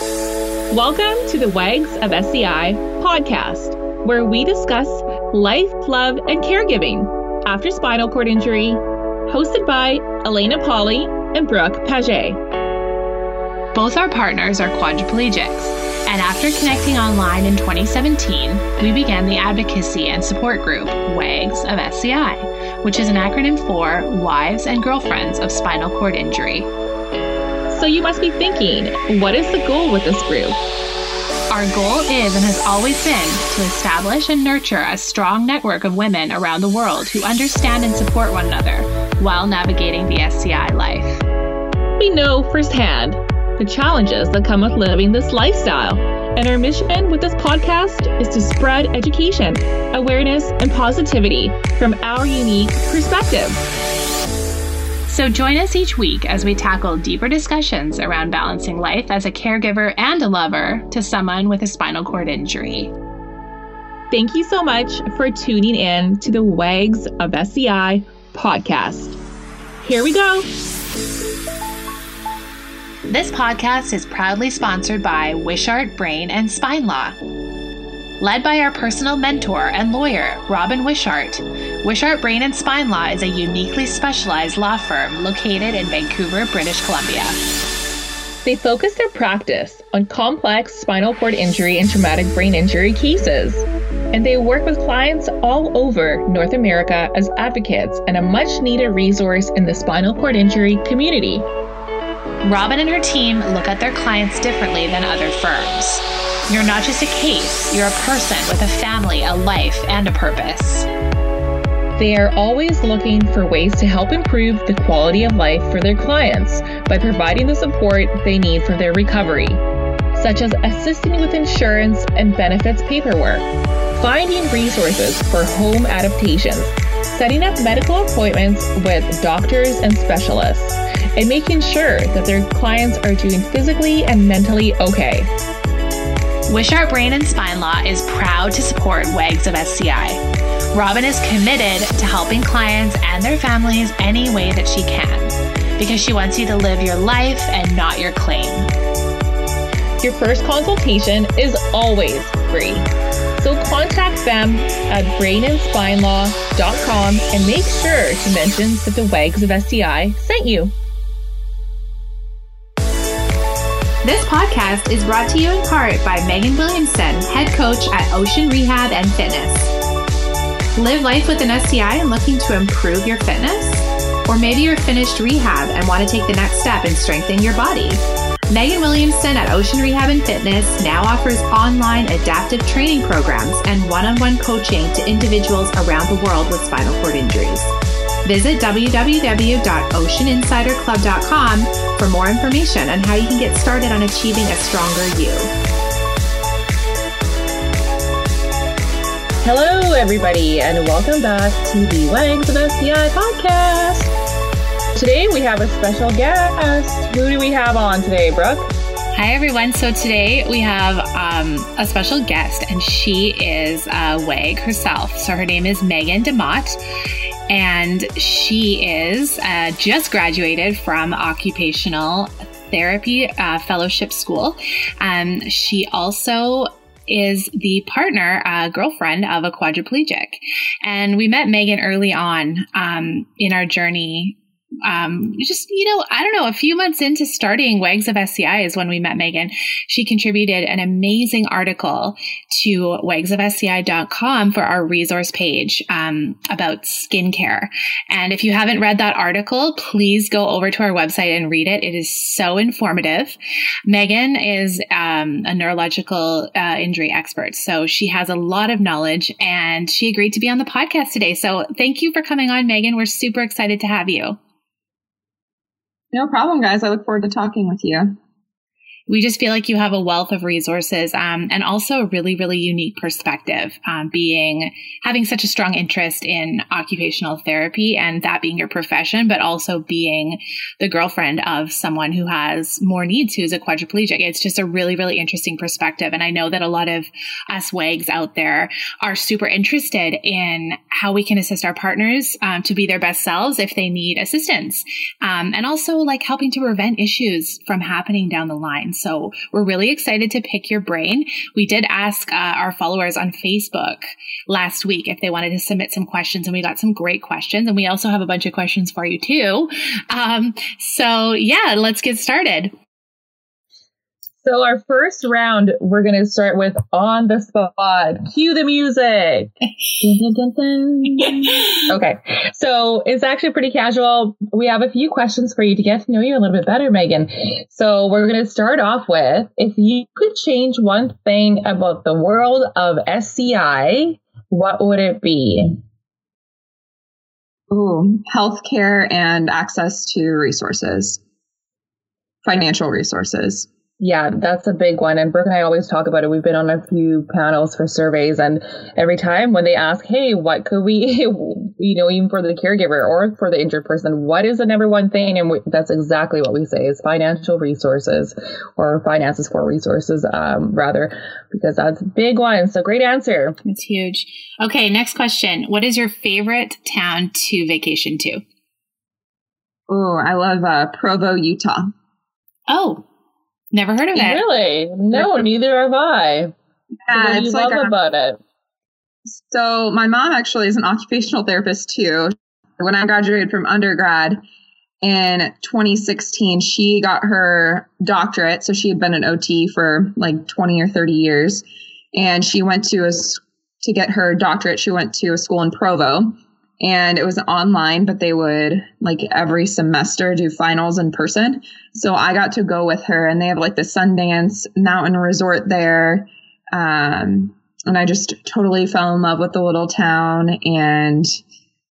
Welcome to the Wags of SCI podcast, where we discuss life, love, and caregiving after spinal cord injury, hosted by Elena Polly and Brooke Paget. Both our partners are quadriplegics, and after connecting online in 2017, we began the advocacy and support group WAGS of SCI, which is an acronym for Wives and Girlfriends of Spinal Cord Injury. So you must be thinking, what is the goal with this group? Our goal is and has always been to establish and nurture a strong network of women around the world who understand and support one another while navigating the SCI life. We know firsthand the challenges that come with living this lifestyle. And our mission with this podcast is to spread education, awareness, and positivity from our unique perspective. So join us each week as we tackle deeper discussions around balancing life as a caregiver and a lover to someone with a spinal cord injury. Thank you so much for tuning in to the WAGS of SCI podcast. Here we go. This podcast is proudly sponsored by Wishart Brain and Spine Law. Led by our personal mentor and lawyer, Robin Wishart, Wishart Brain and Spine Law is a uniquely specialized law firm located in Vancouver, British Columbia. They focus their practice on complex spinal cord injury and traumatic brain injury cases. And they work with clients all over North America as advocates and a much needed resource in the spinal cord injury community. Robin and her team look at their clients differently than other firms. You're not just a case, you're a person with a family, a life, and a purpose. They are always looking for ways to help improve the quality of life for their clients by providing the support they need for their recovery, such as assisting with insurance and benefits paperwork, finding resources for home adaptations, setting up medical appointments with doctors and specialists, and making sure that their clients are doing physically and mentally okay. Wishart Brain and Spine Law is proud to support WAGS of SCI. Robin is committed to helping clients and their families any way that she can because she wants you to live your life and not your claim. Your first consultation is always free. So contact them at brainandspinelaw.com and make sure to mention that the Wags of SCI sent you. This podcast is brought to you in part by Megan Williamson, head coach at Ocean Rehab and Fitness. Live life with an SCI and looking to improve your fitness? Or maybe you're finished rehab and want to take the next step and strengthen your body. Megan Williamson at Ocean Rehab and Fitness now offers online adaptive training programs and one on one coaching to individuals around the world with spinal cord injuries. Visit www.oceaninsiderclub.com for more information on how you can get started on achieving a stronger you. Hello, everybody, and welcome back to the Wags of SCI podcast. Today we have a special guest. Who do we have on today, Brooke? Hi, everyone. So today we have um, a special guest, and she is uh, WAG herself. So her name is Megan DeMott, and she is uh, just graduated from occupational therapy uh, fellowship school. Um, she also is the partner, uh, girlfriend of a quadriplegic. And we met Megan early on um, in our journey um, just, you know, I don't know, a few months into starting Wags of SCI is when we met Megan. She contributed an amazing article to wags of wagsofsci.com for our resource page um, about skincare. And if you haven't read that article, please go over to our website and read it. It is so informative. Megan is um, a neurological uh, injury expert, so she has a lot of knowledge and she agreed to be on the podcast today. So thank you for coming on, Megan. We're super excited to have you. No problem, guys. I look forward to talking with you we just feel like you have a wealth of resources um, and also a really really unique perspective um, being having such a strong interest in occupational therapy and that being your profession but also being the girlfriend of someone who has more needs who's a quadriplegic. It's just a really really interesting perspective. And i know that a lot of us wags out there are super interested in how we can assist our partners um, to be their best selves if they need assistance um, and also like helping to prevent issues from happening down the line So we're really excited to pick your brain. We did ask uh, our followers on Facebook last week if they wanted to submit some questions, and we got some great questions. And we also have a bunch of questions for you too. Um, so yeah, let's get started. So our first round, we're going to start with on the spot. Cue the music. okay. So it's actually pretty casual. We have a few questions for you to get to know you a little bit better, Megan. So we're going to start off with, if you could change one thing about the world of SCI, what would it be? Ooh, healthcare and access to resources, financial resources. Yeah, that's a big one. And Brooke and I always talk about it. We've been on a few panels for surveys, and every time when they ask, hey, what could we, you know, even for the caregiver or for the injured person, what is the number one thing? And we, that's exactly what we say is financial resources or finances for resources, um, rather, because that's a big one. So great answer. It's huge. Okay, next question. What is your favorite town to vacation to? Oh, I love uh, Provo, Utah. Oh, Never heard of it. Really? No, neither have I. Yeah, what do you love a, about it? So my mom actually is an occupational therapist too. When I graduated from undergrad in 2016, she got her doctorate. So she had been an OT for like 20 or 30 years, and she went to a to get her doctorate. She went to a school in Provo, and it was online, but they would like every semester do finals in person. So I got to go with her, and they have like the Sundance Mountain Resort there. Um, and I just totally fell in love with the little town and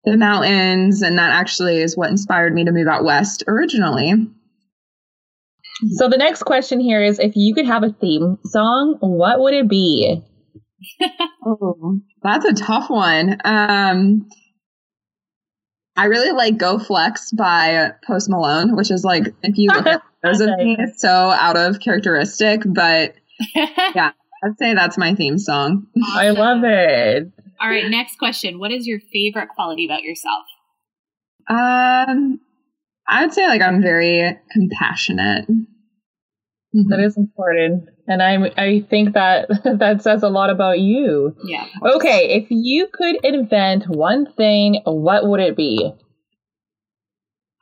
the mountains. And that actually is what inspired me to move out west originally. So the next question here is if you could have a theme song, what would it be? oh, that's a tough one. Um, I really like Go Flex by Post Malone, which is like, if you look at those of me, it's so out of characteristic, but yeah, I'd say that's my theme song. Awesome. I love it. All right, next question. What is your favorite quality about yourself? Um, I would say like I'm very compassionate. Mm-hmm. That is important. And I I think that that says a lot about you. Yeah. Okay, if you could invent one thing, what would it be?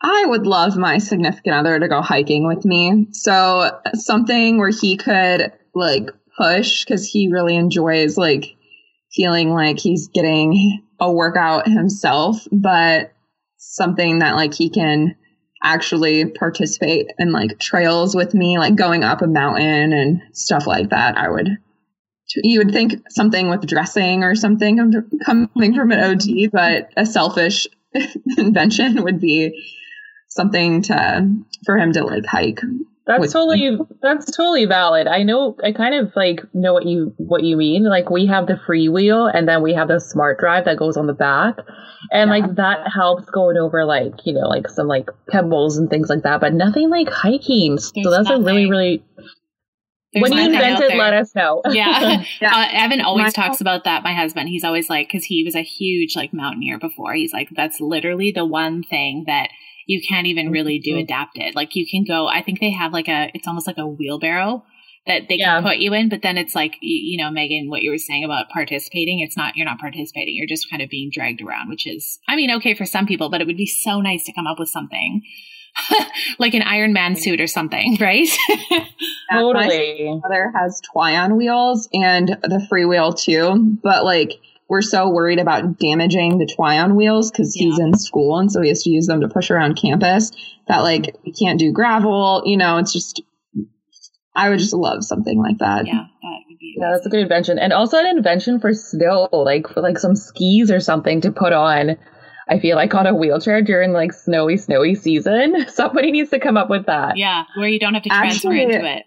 I would love my significant other to go hiking with me. So something where he could like push cuz he really enjoys like feeling like he's getting a workout himself, but something that like he can actually participate in like trails with me, like going up a mountain and stuff like that. I would, you would think something with dressing or something coming from an OT, but a selfish invention would be something to for him to like hike that's totally that's totally valid. I know I kind of like know what you what you mean. Like we have the free wheel and then we have the smart drive that goes on the back. And yeah. like that helps going over like, you know, like some like pebbles and things like that, but nothing like hiking. There's so that's nothing. a really, really there's when you invent it, let us know. yeah. yeah. Uh, Evan always My talks about that. My husband, he's always like, cause he was a huge like mountaineer before. He's like, that's literally the one thing that you can't even oh, really do oh. adapted. Like you can go, I think they have like a, it's almost like a wheelbarrow that they yeah. can put you in, but then it's like, you, you know, Megan, what you were saying about participating, it's not, you're not participating. You're just kind of being dragged around, which is, I mean, okay for some people, but it would be so nice to come up with something like an Iron Man suit or something, right? totally. My mother has Twion wheels and the freewheel too, but like we're so worried about damaging the Twion wheels because yeah. he's in school and so he has to use them to push around campus that like we can't do gravel. You know, it's just I would just love something like that. Yeah, that would be. Yeah, that's a good invention, and also an invention for snow, like for like some skis or something to put on. I feel like on a wheelchair during like snowy, snowy season. Somebody needs to come up with that. Yeah, where you don't have to transfer Actually, into it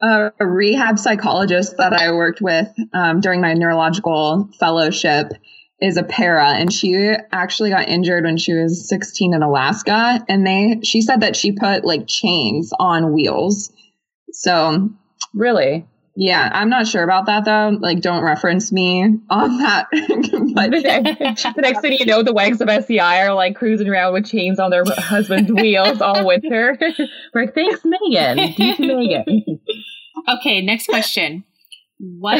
a rehab psychologist that I worked with um, during my neurological fellowship is a para and she actually got injured when she was 16 in Alaska and they she said that she put like chains on wheels. So really yeah, I'm not sure about that though. Like, don't reference me on that. the next thing you know, the wags of SCI are like cruising around with chains on their husband's wheels all winter. We're like, thanks, Megan. Thanks, Megan. okay, next question. What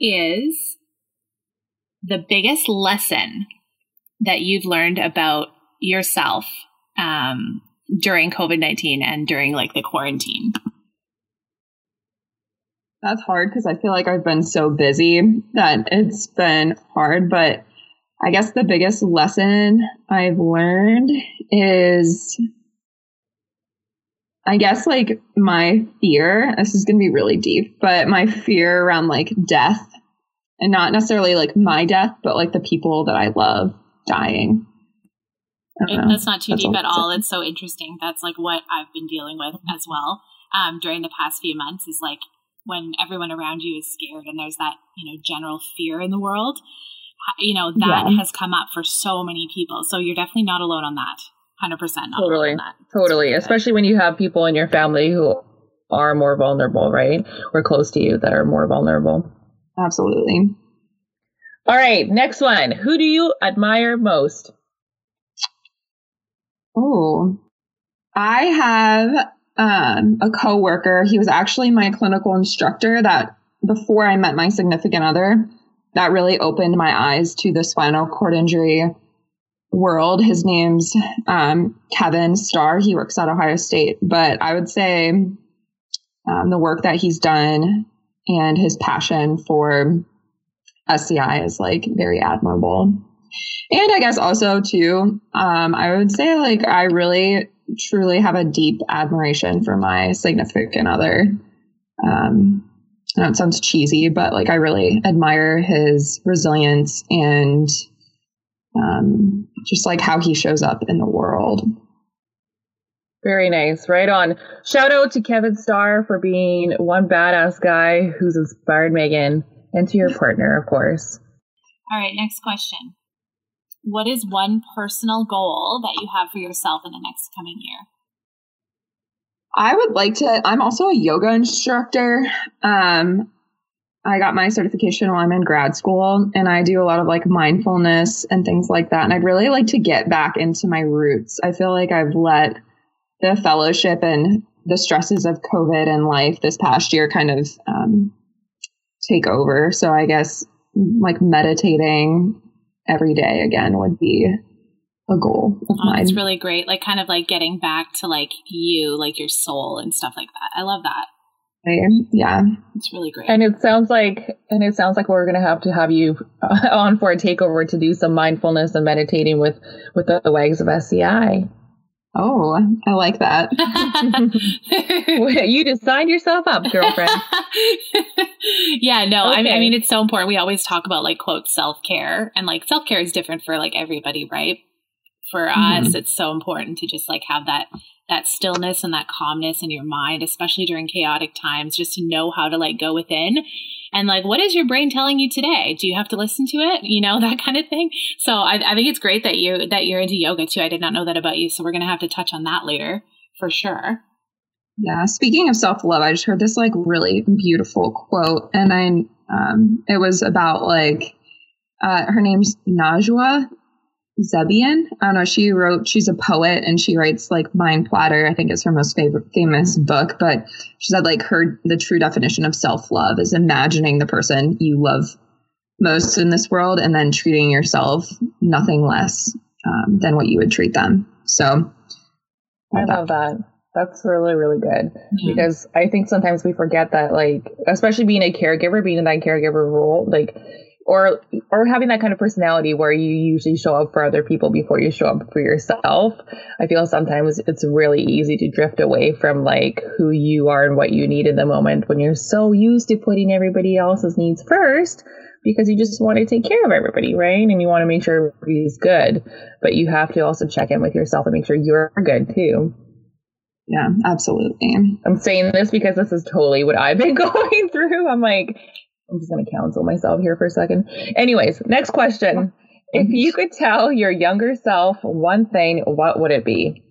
is the biggest lesson that you've learned about yourself um, during COVID 19 and during like the quarantine? That's hard because I feel like I've been so busy that it's been hard. But I guess the biggest lesson I've learned is I guess like my fear, this is going to be really deep, but my fear around like death and not necessarily like my death, but like the people that I love dying. I that's not too that's deep at all. It's so interesting. That's like what I've been dealing with as well um, during the past few months is like when everyone around you is scared and there's that, you know, general fear in the world, you know, that yeah. has come up for so many people. So you're definitely not alone on that. 100% totally. totally. Especially when you have people in your family who are more vulnerable right? Or close to you that are more vulnerable. Absolutely. All right next one. Who do you admire most? Oh i have um, a coworker he was actually my clinical instructor that before i met my significant other that really opened my eyes to the spinal cord injury world. His name's um, Kevin Starr. He works at Ohio State, but I would say um, the work that he's done and his passion for SCI is like very admirable. And I guess also too, um, I would say like I really truly have a deep admiration for my significant other. Um, I know it sounds cheesy, but like I really admire his resilience and um, just like how he shows up in the world. Very nice. Right on. Shout out to Kevin Starr for being one badass guy who's inspired Megan and to your partner, of course. All right, next question. What is one personal goal that you have for yourself in the next coming year? I would like to, I'm also a yoga instructor. Um, I got my certification while I'm in grad school and I do a lot of like mindfulness and things like that. And I'd really like to get back into my roots. I feel like I've let the fellowship and the stresses of COVID and life this past year kind of um, take over. So I guess like meditating every day again would be a goal of oh, mine. It's really great. Like kind of like getting back to like you, like your soul and stuff like that. I love that. Yeah, it's really great. And it sounds like, and it sounds like we're going to have to have you on for a takeover to do some mindfulness and meditating with with the, the wags of SCI. Oh, I like that. you just signed yourself up, girlfriend. yeah, no, okay. I, mean, I mean, it's so important. We always talk about like quote self care, and like self care is different for like everybody, right? For mm-hmm. us, it's so important to just like have that that stillness and that calmness in your mind, especially during chaotic times, just to know how to like go within and like, what is your brain telling you today? Do you have to listen to it? You know, that kind of thing. So I, I think it's great that you, that you're into yoga too. I did not know that about you. So we're to have to touch on that later for sure. Yeah. Speaking of self love, I just heard this like really beautiful quote and I, um, it was about like, uh, her name's Najwa Zebian. I don't know. She wrote, she's a poet and she writes like Mind Platter, I think is her most favorite, famous book. But she said like her, the true definition of self love is imagining the person you love most in this world and then treating yourself nothing less um, than what you would treat them. So I love that. That's really, really good mm-hmm. because I think sometimes we forget that, like, especially being a caregiver, being in that caregiver role, like, or or having that kind of personality where you usually show up for other people before you show up for yourself i feel sometimes it's really easy to drift away from like who you are and what you need in the moment when you're so used to putting everybody else's needs first because you just want to take care of everybody right and you want to make sure everybody's good but you have to also check in with yourself and make sure you're good too yeah, absolutely. I'm saying this because this is totally what I've been going through. I'm like, I'm just going to counsel myself here for a second. Anyways, next question. If you could tell your younger self one thing, what would it be?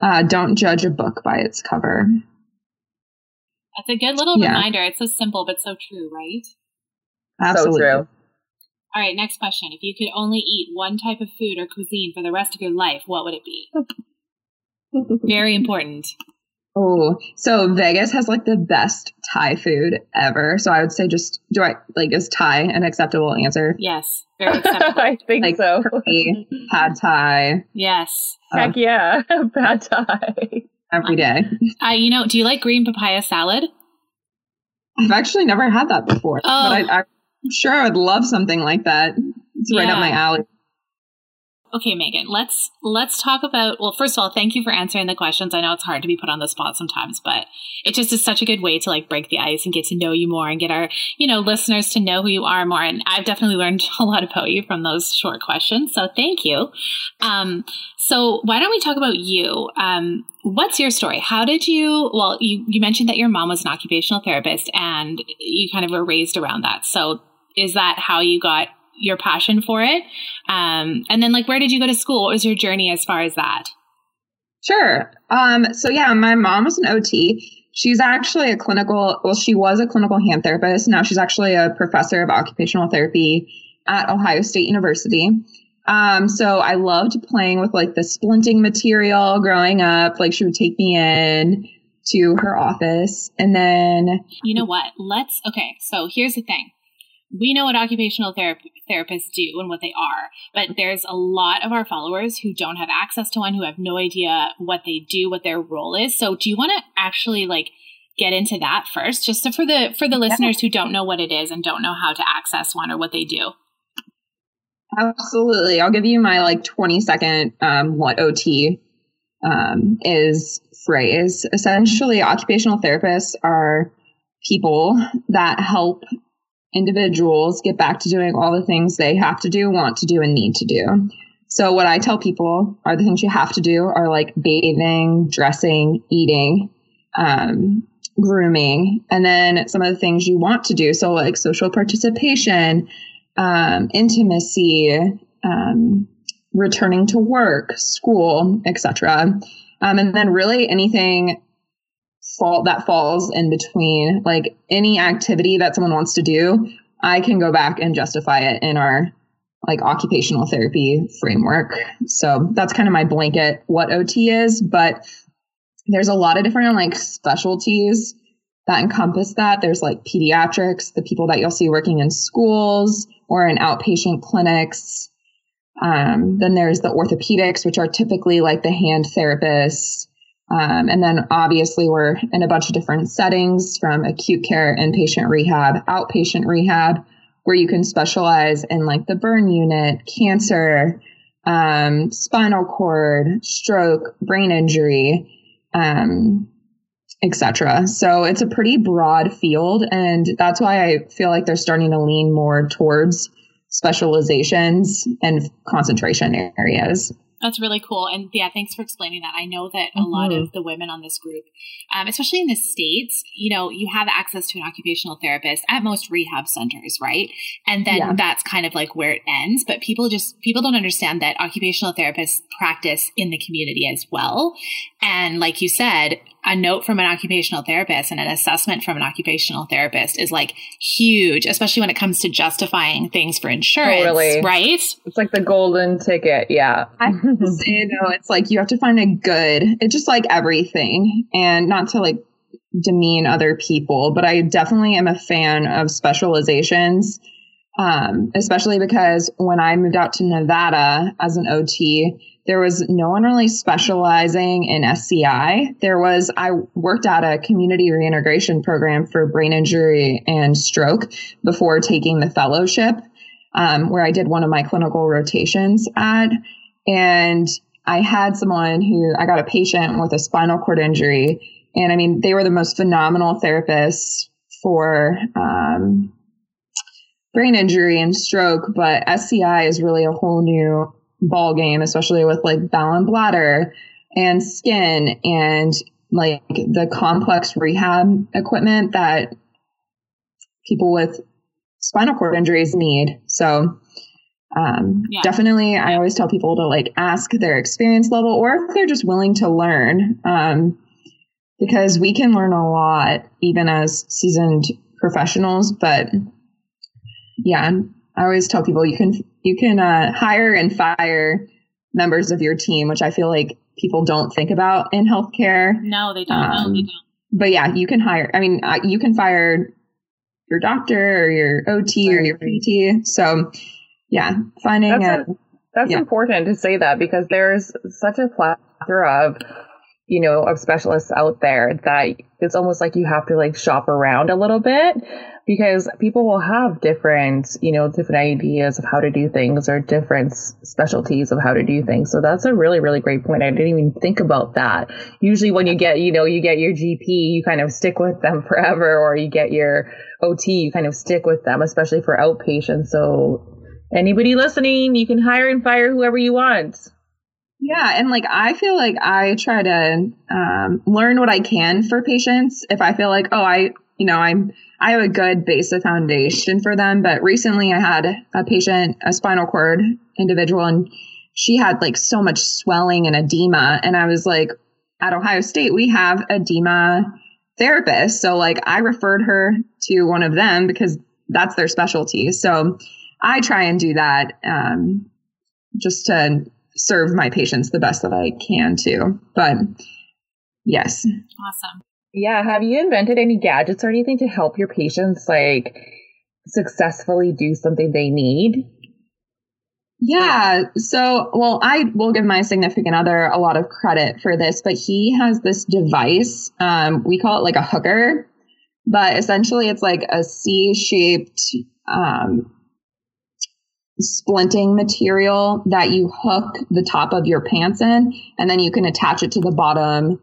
Uh, don't judge a book by its cover. That's a good little yeah. reminder. It's so simple, but so true, right? Absolutely. So true. All right, next question. If you could only eat one type of food or cuisine for the rest of your life, what would it be? Very important. Oh, so Vegas has like the best Thai food ever. So I would say just do I like is Thai an acceptable answer? Yes, very acceptable. I think Like so. curry, pad Thai yes. Heck yeah. Pad Thai. every day. Uh, you know, do you like green papaya salad? I've actually never had that before, Oh. but I, I'm sure I would love something like that. It's right up my alley. Okay, Megan, let's let's talk about well, first of all, thank you for answering the questions. I know it's hard to be put on the spot sometimes, but it just is such a good way to like break the ice and get to know you more and get our, you know, listeners to know who you are more. And I've definitely learned a lot about you from those short questions. So thank you. Um, so why don't we talk about you? Um, what's your story? How did you well, you, you mentioned that your mom was an occupational therapist and you kind of were raised around that. So is that how you got your passion for it? Um, and then like, where did you go to school? What was your journey as far as that? Sure. Um, so yeah, my mom was an OT. She's actually a clinical, well, she was a clinical hand therapist. Now she's actually a professor of occupational therapy at Ohio State University. Um, so I loved playing with like the splinting material growing up. Like she would take me in to her office and then You know what? Let's, okay. So here's the thing. We know what occupational therap- therapists do and what they are, but there's a lot of our followers who don't have access to one, who have no idea what they do, what their role is. So do you want to actually like get into that first, just so for the for the listeners who don't know what it is and don't know how to access one or what they do? Absolutely. I'll give you my like 20 second um, what OT um, is phrase. Essentially, occupational therapists are people that help individuals get back to doing all the things they have to do, want to do, and need to do. So, what I tell people are the things you have to do are like bathing, dressing, eating, um, grooming, and then some of the things you want to do. So, like social participation, um, intimacy, um, returning to work, school, etc. Um, and then really anything fall that falls in between, like any activity that someone wants to do, I can go back and justify it in our like occupational therapy framework. So that's kind of my blanket what OT is, but there's a lot of different like specialties that encompass that. There's like pediatrics, the people that you'll see working in schools or in outpatient clinics. Um, then there's the orthopedics, which are typically like the hand therapists. Um, and then obviously we're in a bunch of different settings from acute care, inpatient rehab, outpatient rehab, where you can specialize in like the burn unit, cancer, um, spinal cord, stroke, brain injury, um, etc. So it's a pretty broad field, and that's why I feel like they're starting to lean more towards specializations and concentration areas. That's really cool. And yeah, thanks for explaining that. I know that a lot Mhm. of the women on this group, um, especially in the States, you know, you have access to an occupational therapist at most rehab centers, right? And then Yeah. that's kind of like where it ends. But people just, people don't understand that occupational therapists practice in the community as well. And like you said, a note from an occupational therapist and an assessment from an occupational therapist is like huge, especially when it comes to justifying things for insurance, Totally. right? It's like the golden ticket. Yeah. I have to say though, it's like you have to find a good. It's just like everything, and not to like demean other people, but I definitely am a fan of specializations. Um, especially because when I moved out to Nevada as an OT, there was no one really specializing in SCI. There was, I worked at a community reintegration program for brain injury and stroke before taking the fellowship, um, where I did one of my clinical rotations at. And I had someone who I got a patient with a spinal cord injury. And I mean, they were the most phenomenal therapists for um, brain injury and stroke, but SCI is really a whole new ball game, especially with like bowel and bladder and skin and like the complex rehab equipment that people with spinal cord injuries need. So um, Yeah. definitely i always tell people to like ask their experience level or if they're just willing to learn um, because we can learn a lot even as seasoned professionals but yeah i always tell people you can you can uh, hire and fire members of your team, which I feel like people don't think about in healthcare. No, they don't. Um, no, they don't. But yeah, you can hire. I mean, uh, you can fire your doctor or your OT right. or your PT. So yeah, finding that's, a, a, that's yeah. important to say that because there's such a plethora of you know of specialists out there that it's almost like you have to like shop around a little bit because people will have different, you know, different ideas of how to do things or different specialties of how to do things. So that's a really, really great point. I didn't even think about that. Usually when you get, you know, you get your GP, you kind of stick with them forever, or you get your OT, you kind of stick with them, especially for outpatients. So anybody listening, you can hire and fire whoever you want. Yeah, and like I feel like I try to um, learn what I can for patients. If I feel like, oh, I, you know, I'm I have a good basic foundation for them. But recently I had a patient, a spinal cord individual, and she had like so much swelling and edema. And I was like, at Ohio State, we have edema therapists. So like I referred her to one of them because that's their specialty. So I try and do that um, just to serve my patients the best that I can too. But yes. Awesome. Yeah. Have you invented any gadgets or anything to help your patients like successfully do something they need? Yeah. So, well, I will give my significant other a lot of credit for this, but he has this device. Um, we call it like a hooker, but essentially it's like a C shaped um, splinting material that you hook the top of your pants in, and then you can attach it to the bottom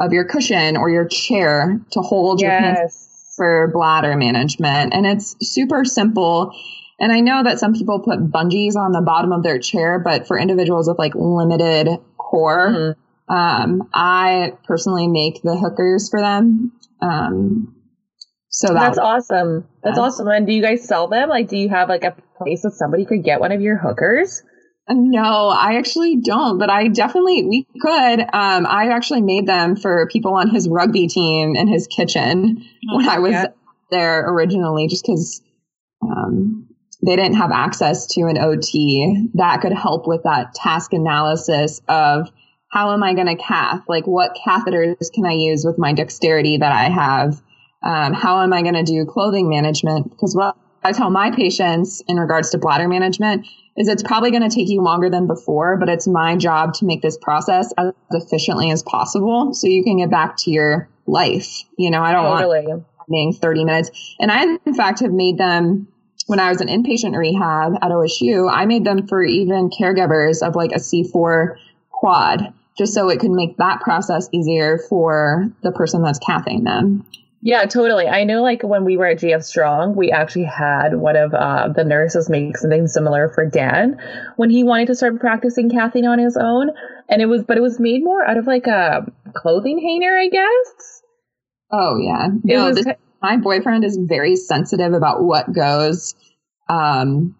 of your cushion or your chair to hold yes. your pants for bladder management. And it's super simple. And I know that some people put bungees on the bottom of their chair, but for individuals with like limited core, mm-hmm. um, I personally make the hookers for them. Um, so that that's awesome. That's yeah. awesome. And do you guys sell them? Like, do you have like a place that somebody could get one of your hookers? No, I actually don't, but I definitely we could. Um, I actually made them for people on his rugby team in his kitchen oh, when I was yeah. there originally, just because um, they didn't have access to an OT that could help with that task analysis of how am I going to cath? Like, what catheters can I use with my dexterity that I have? Um, how am I going to do clothing management? Because what I tell my patients in regards to bladder management is it's probably going to take you longer than before, but it's my job to make this process as efficiently as possible so you can get back to your life. You know, I don't totally. want being 30 minutes. And I, in fact, have made them when I was in inpatient rehab at OSU, I made them for even caregivers of like a C4 quad, just so it could make that process easier for the person that's cathing them. Yeah, totally. I know like when we were at GF Strong, we actually had one of uh, the nurses make something similar for Dan when he wanted to start practicing cathing on his own. And it was, but it was made more out of like a clothing hanger, I guess. Oh, yeah. No, was, this, my boyfriend is very sensitive about what goes um,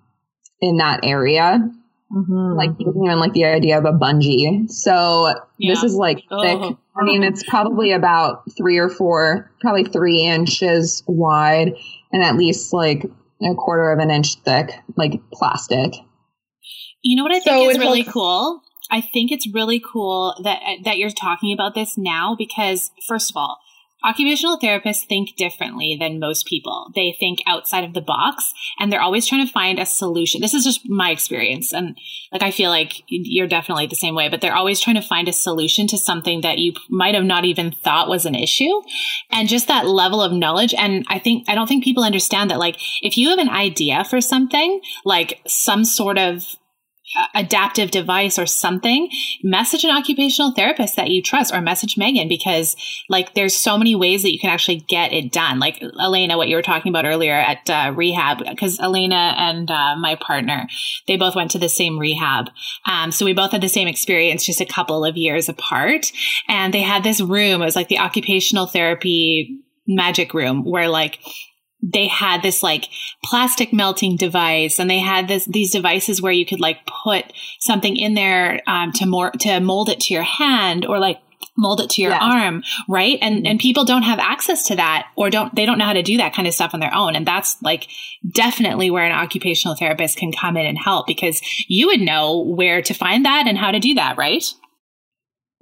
in that area. Mm-hmm. Like even like the idea of a bungee. So yeah. this is like thick. Oh. I mean, it's probably about three or four, probably three inches wide, and at least like a quarter of an inch thick, like plastic. You know what I think so is really helps- cool? I think it's really cool that that you're talking about this now because first of all, Occupational therapists think differently than most people. They think outside of the box and they're always trying to find a solution. This is just my experience. And like, I feel like you're definitely the same way, but they're always trying to find a solution to something that you might have not even thought was an issue. And just that level of knowledge. And I think, I don't think people understand that, like, if you have an idea for something, like some sort of adaptive device or something, message an occupational therapist that you trust or message Megan because like there's so many ways that you can actually get it done. Like Elena, what you were talking about earlier at uh, rehab, because Elena and uh, my partner, they both went to the same rehab. Um, so we both had the same experience just a couple of years apart. And they had this room. It was like the occupational therapy magic room where like they had this like plastic melting device and they had this these devices where you could like put something in there um, to more to mold it to your hand or like mold it to your arm right? And mm-hmm. and people don't have access to that or don't they don't know how to do that kind of stuff on their own. And that's like definitely where an occupational therapist can come in and help because you would know where to find that and how to do that right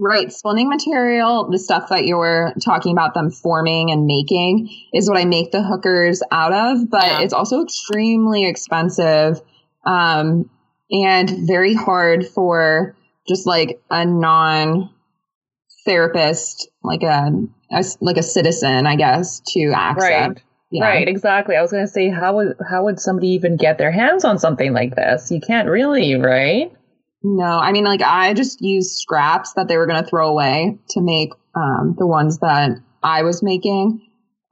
Right. Splinting material, the stuff that you were talking about them forming and making is what I make the hookers out of, but yeah. it's also extremely expensive um, and very hard for just like a non therapist, like a, a, like a citizen, I guess, to access. Right. Yeah. Right, exactly. I was going to say, how would how would somebody even get their hands on something like this? You can't really, right? No, I mean, like I just used scraps that they were going to throw away to make um, the ones that I was making.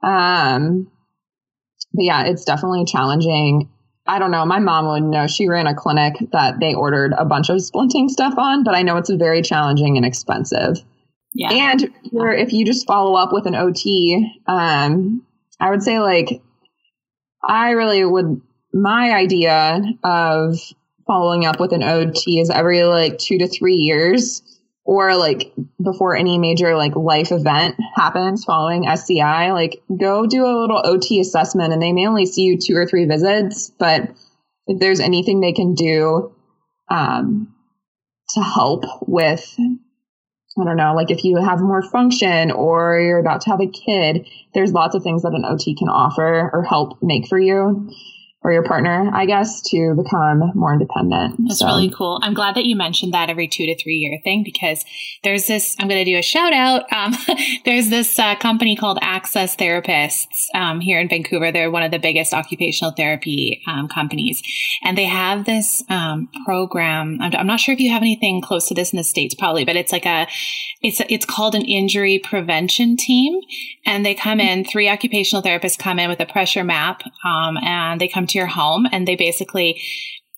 Um, but yeah, it's definitely challenging. I don't know. My mom would know. She ran a clinic that they ordered a bunch of splinting stuff on, but I know it's very challenging and expensive. Yeah. And if you just follow up with an OT, um, I would say like I really would. My idea of following up with an OT is every like two to three years or like before any major like life event happens following SCI, like go do a little OT assessment and they may only see you two or three visits, but if there's anything they can do um, to help with, I don't know, like if you have more function or you're about to have a kid, there's lots of things that an OT can offer or help make for you or your partner, I guess, to become more independent. That's so. really cool. I'm glad that you mentioned that every two to three year thing because there's this, I'm going to do a shout out. Um, there's this uh, company called Access Therapists um, here in Vancouver. They're one of the biggest occupational therapy um, companies. And they have this um, program. I'm, I'm, not sure if you have anything close to this in the States, probably, but it's like a, it's, it's called an injury prevention team. And they come in, three occupational therapists come in with a pressure map um, and they come to your home and they basically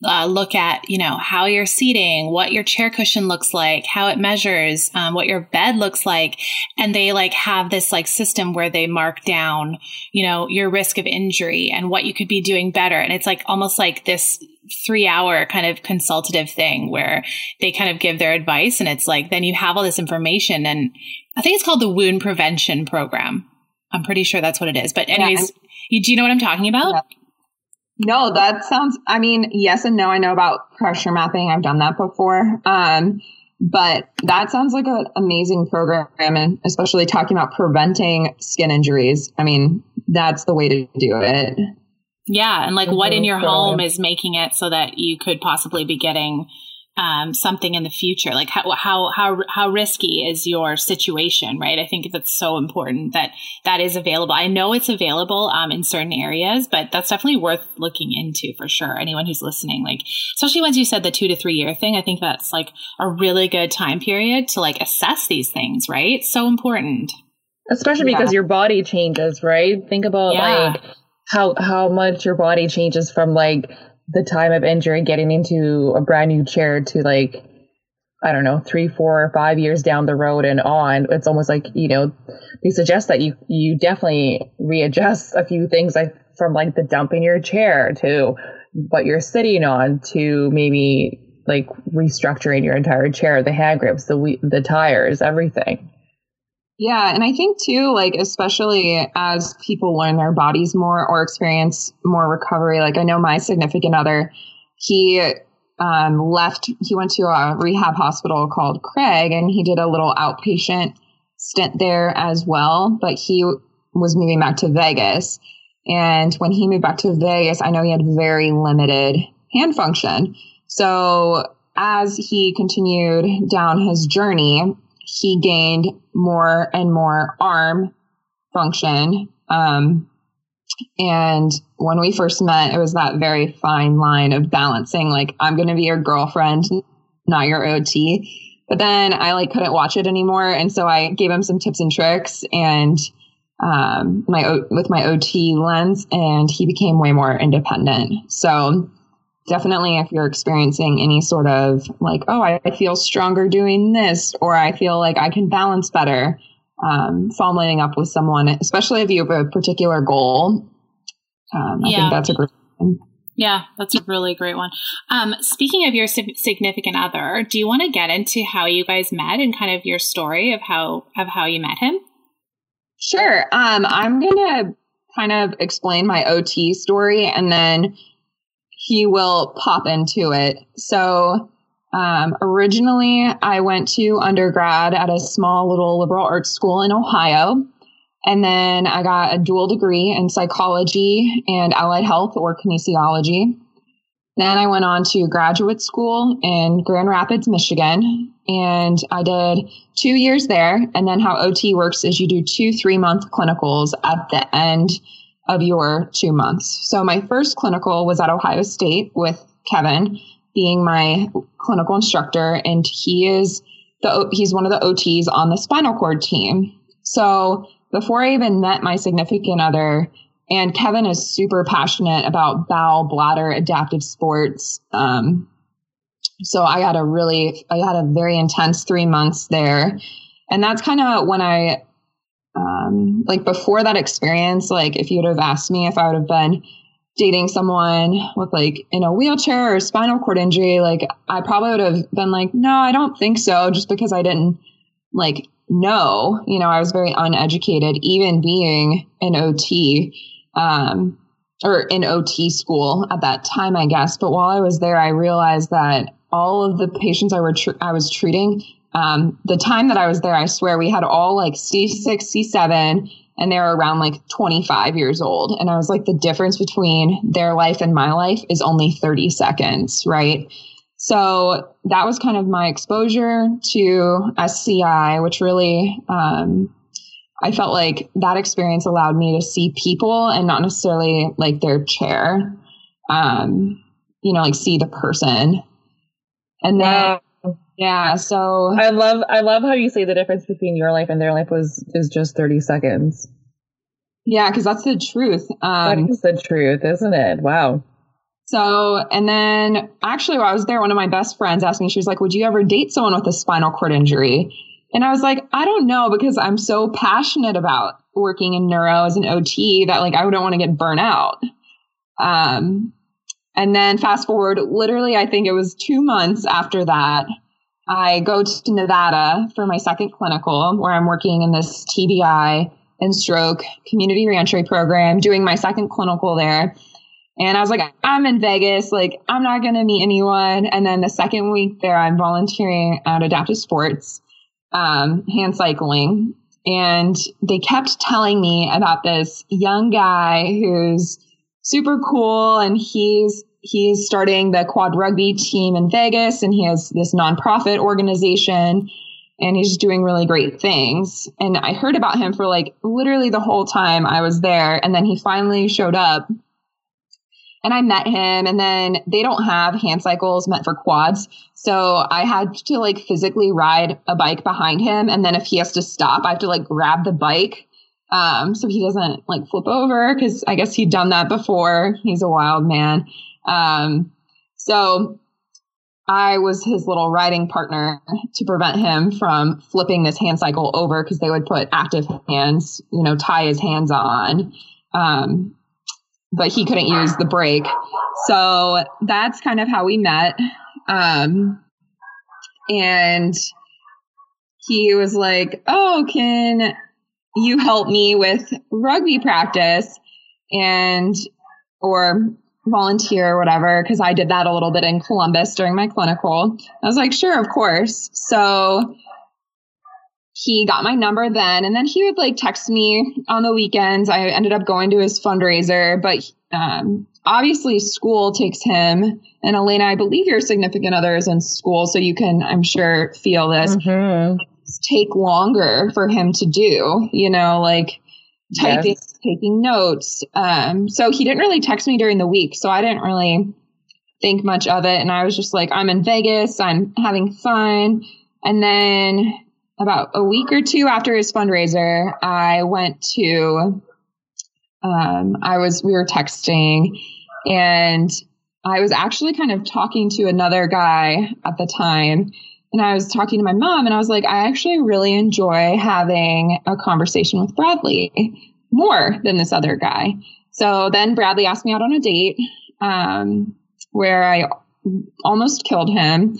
uh, look at you know how you're seating what your chair cushion looks like how it measures um, what your bed looks like and they like have this like system where they mark down you know your risk of injury and what you could be doing better and it's like almost like this three hour kind of consultative thing where they kind of give their advice and it's like then you have all this information and i think it's called the wound prevention program i'm pretty sure that's what it is but anyways yeah. you, do you know what i'm talking about yeah. No, that sounds, I mean, yes and no. I know about pressure mapping. I've done that before. Um, but that sounds like an amazing program. And especially talking about preventing skin injuries. I mean, that's the way to do it. Yeah. And like what in your home is making it so that you could possibly be getting um, something in the future? Like how, how, how, how risky is your situation, right? I think that's so important that that is available. I know it's available, um, in certain areas, but that's definitely worth looking into for sure. Anyone who's listening, like, especially once you said the two to three year thing, I think that's like a really good time period to like assess these things, right? It's so important. Especially because your body changes, right? Think about yeah. like how, how much your body changes from like the time of injury getting into a brand new chair to like I don't know, three, four, or five years down the road and on, it's almost like, you know, they suggest that you, you definitely readjust a few things like from like the dump in your chair to what you're sitting on to maybe like restructuring your entire chair, the hand grips, the, the tires, everything. Yeah, and I think too, like especially as people learn their bodies more or experience more recovery. Like I know my significant other, he um, left. He went to a rehab hospital called Craig, and he did a little outpatient stint there as well. But he was moving back to Vegas, and when he moved back to Vegas, I know he had very limited hand function. So as he continued down his journey, he gained more and more arm function. Um, and when we first met, it was that very fine line of balancing, like, I'm going to be your girlfriend, not your OT. But then I like couldn't watch it anymore. And so I gave him some tips and tricks and, um, my, with my OT lens and he became way more independent. So definitely if you're experiencing any sort of like, oh, I, feel stronger doing this, or I feel like I can balance better, um, following up with someone, especially if you have a particular goal. Um, I yeah. think that's a great thing. Yeah, that's a really great one. Um, speaking of your significant other, do you want to get into how you guys met and kind of your story of how of how you met him? Sure. Um, I'm gonna kind of explain my OT story, and then he will pop into it. So, um, originally, I went to undergrad at a small little liberal arts school in Ohio. And then I got a dual degree in psychology and allied health or kinesiology. Then I went on to graduate school in Grand Rapids, Michigan, and I did two years there. And then how OT works is you do two three month clinicals at the end of your two months. So my first clinical was at Ohio State with Kevin being my clinical instructor, and he is the he's one of the OTs on the spinal cord team. So before I even met my significant other, and Kevin is super passionate about bowel, bladder, adaptive sports. Um, so I had a really, I had a very intense three months there. And that's kind of when I, um, like before that experience, like if you would have asked me if I would have been dating someone with like in a wheelchair or spinal cord injury, like I probably would have been like, no, I don't think so, just because I didn't like know. You know, I was very uneducated, even being an OT um, or in OT school at that time, I guess. But while I was there, I realized that all of the patients I were tr- I was treating, um, the time that I was there, I swear we had all like C6, C7, and they were around like 25 years old. And I was like, the difference between their life and my life is only 30 seconds, right? So that was kind of my exposure to SCI, which really, um, I felt like that experience allowed me to see people and not necessarily like their chair, um, you know, like see the person. And then, wow. Yeah, so I love, I love how you say the difference between your life and their life was, is just 30 seconds. Yeah, because that's the truth. Um, that is the truth, isn't it? Wow. So, and then actually, while I was there, one of my best friends asked me, she was like, Would you ever date someone with a spinal cord injury? And I was like, I don't know because I'm so passionate about working in neuro as an OT that like I wouldn't want to get burnt out. Um, and then fast forward, literally, I think it was two months after that, I go to Nevada for my second clinical where I'm working in this TBI and stroke community reentry program, doing my second clinical there. And I was like, I'm in Vegas. Like, I'm not going to meet anyone. And then the second week there, I'm volunteering at Adaptive Sports, um, hand cycling. And they kept telling me about this young guy who's super cool. And he's, he's starting the quad rugby team in Vegas and he has this nonprofit organization and he's doing really great things. And I heard about him for like literally the whole time I was there. And then he finally showed up and I met him and then they don't have hand cycles meant for quads. So I had to like physically ride a bike behind him. And then if he has to stop, I have to like grab the bike. Um, so he doesn't like flip over because I guess he'd done that before. He's a wild man. Um, so I was his little riding partner to prevent him from flipping this hand cycle over because they would put active hands, you know, tie his hands on. Um, but he couldn't use the brake. So that's kind of how we met. Um, and he was like, Oh, can you help me with rugby practice and, or volunteer or whatever? Cause I did that a little bit in Columbus during my clinical. I was like, Sure, of course. So he got my number then and then he would like text me on the weekends i ended up going to his fundraiser but um, obviously school takes him and elena i believe your significant other is in school so you can i'm sure feel this mm-hmm. take longer for him to do you know like typing yes. taking notes um, so he didn't really text me during the week so i didn't really think much of it and i was just like i'm in vegas i'm having fun and then about a week or two after his fundraiser, I went to, um, I was, we were texting and I was actually kind of talking to another guy at the time. And I was talking to my mom and I was like, I actually really enjoy having a conversation with Bradley more than this other guy. So then Bradley asked me out on a date. um, where I almost killed him.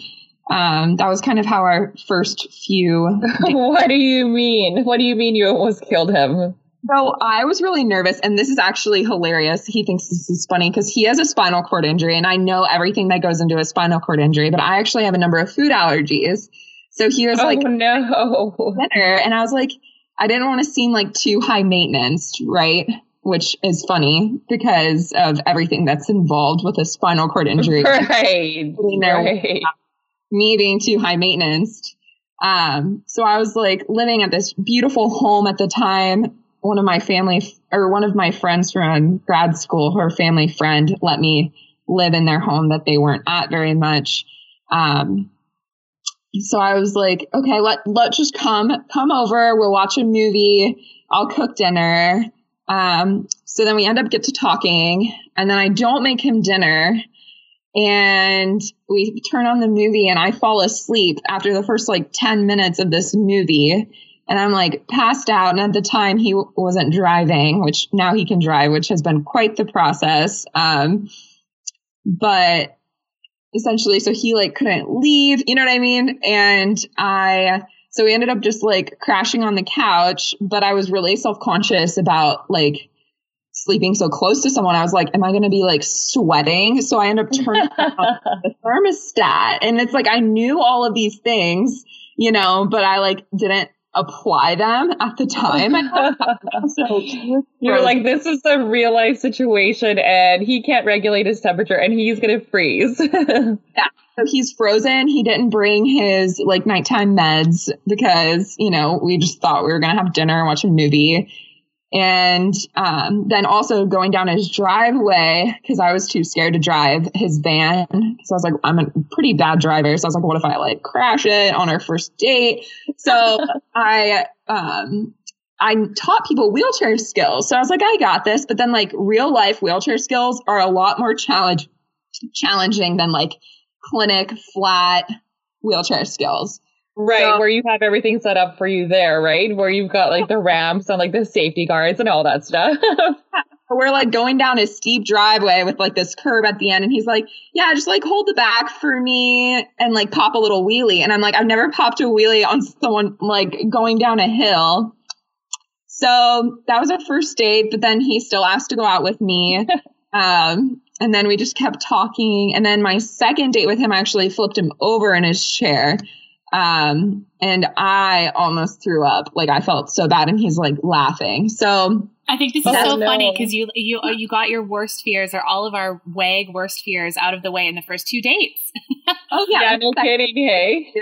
Um, that was kind of how our first few. what do you mean? What do you mean you almost killed him? So I was really nervous, and this is actually hilarious. He thinks this is funny because he has a spinal cord injury, and I know everything that goes into a spinal cord injury, but I actually have a number of food allergies. So he was oh, like, no. dinner, and I was like, I didn't want to seem like too high maintenance, right? Which is funny because of everything that's involved with a spinal cord injury. Right. right. Me being too high maintenance. Um, so I was like living at this beautiful home at the time one of my family or one of my friends from grad school, her family friend, let me live in their home that they weren't at very much. Um, so I was like, okay, let let's just come come over. We'll watch a movie. I'll cook dinner. Um, so then we end up get to talking, and then I don't make him dinner, and we turn on the movie, and I fall asleep after the first like ten minutes of this movie and I'm like passed out. And at the time, he w- wasn't driving, which now he can drive, which has been quite the process. Um, but essentially, so he like couldn't leave, you know what I mean? And I, so we ended up just like crashing on the couch, but I was really self conscious about like sleeping so close to someone. I was like, am I going to be like sweating? So I end up turning the thermostat. And it's like, I knew all of these things, you know, but I like didn't apply them at the time. so you're like, this is a real life situation and he can't regulate his temperature and he's going to freeze. yeah. So he's frozen. He didn't bring his like nighttime meds because, you know, we just thought we were going to have dinner and watch a movie. And um, then also going down his driveway because I was too scared to drive his van. So I was like, I'm a pretty bad driver. So I was like, what if I like crash it on our first date? So I um, I taught people wheelchair skills. So I was like, I got this. But then like real life wheelchair skills are a lot more challenge challenging than like clinic flat wheelchair skills. Right, so, where you have everything set up for you there, right? Where you've got like the ramps and like the safety guards and all that stuff. We're like going down a steep driveway with like this curb at the end, and he's like, Yeah, just like hold the back for me and like pop a little wheelie. And I'm like, I've never popped a wheelie on someone like going down a hill. So that was our first date, but then he still asked to go out with me. um, and then we just kept talking. And then my second date with him, I actually flipped him over in his chair um, and I almost threw up. Like I felt so bad, and he's like laughing. So I think this is so no. funny because you you uh, you got your worst fears or all of our WAG worst fears out of the way in the first two dates. oh yeah, yeah no kidding. Hey.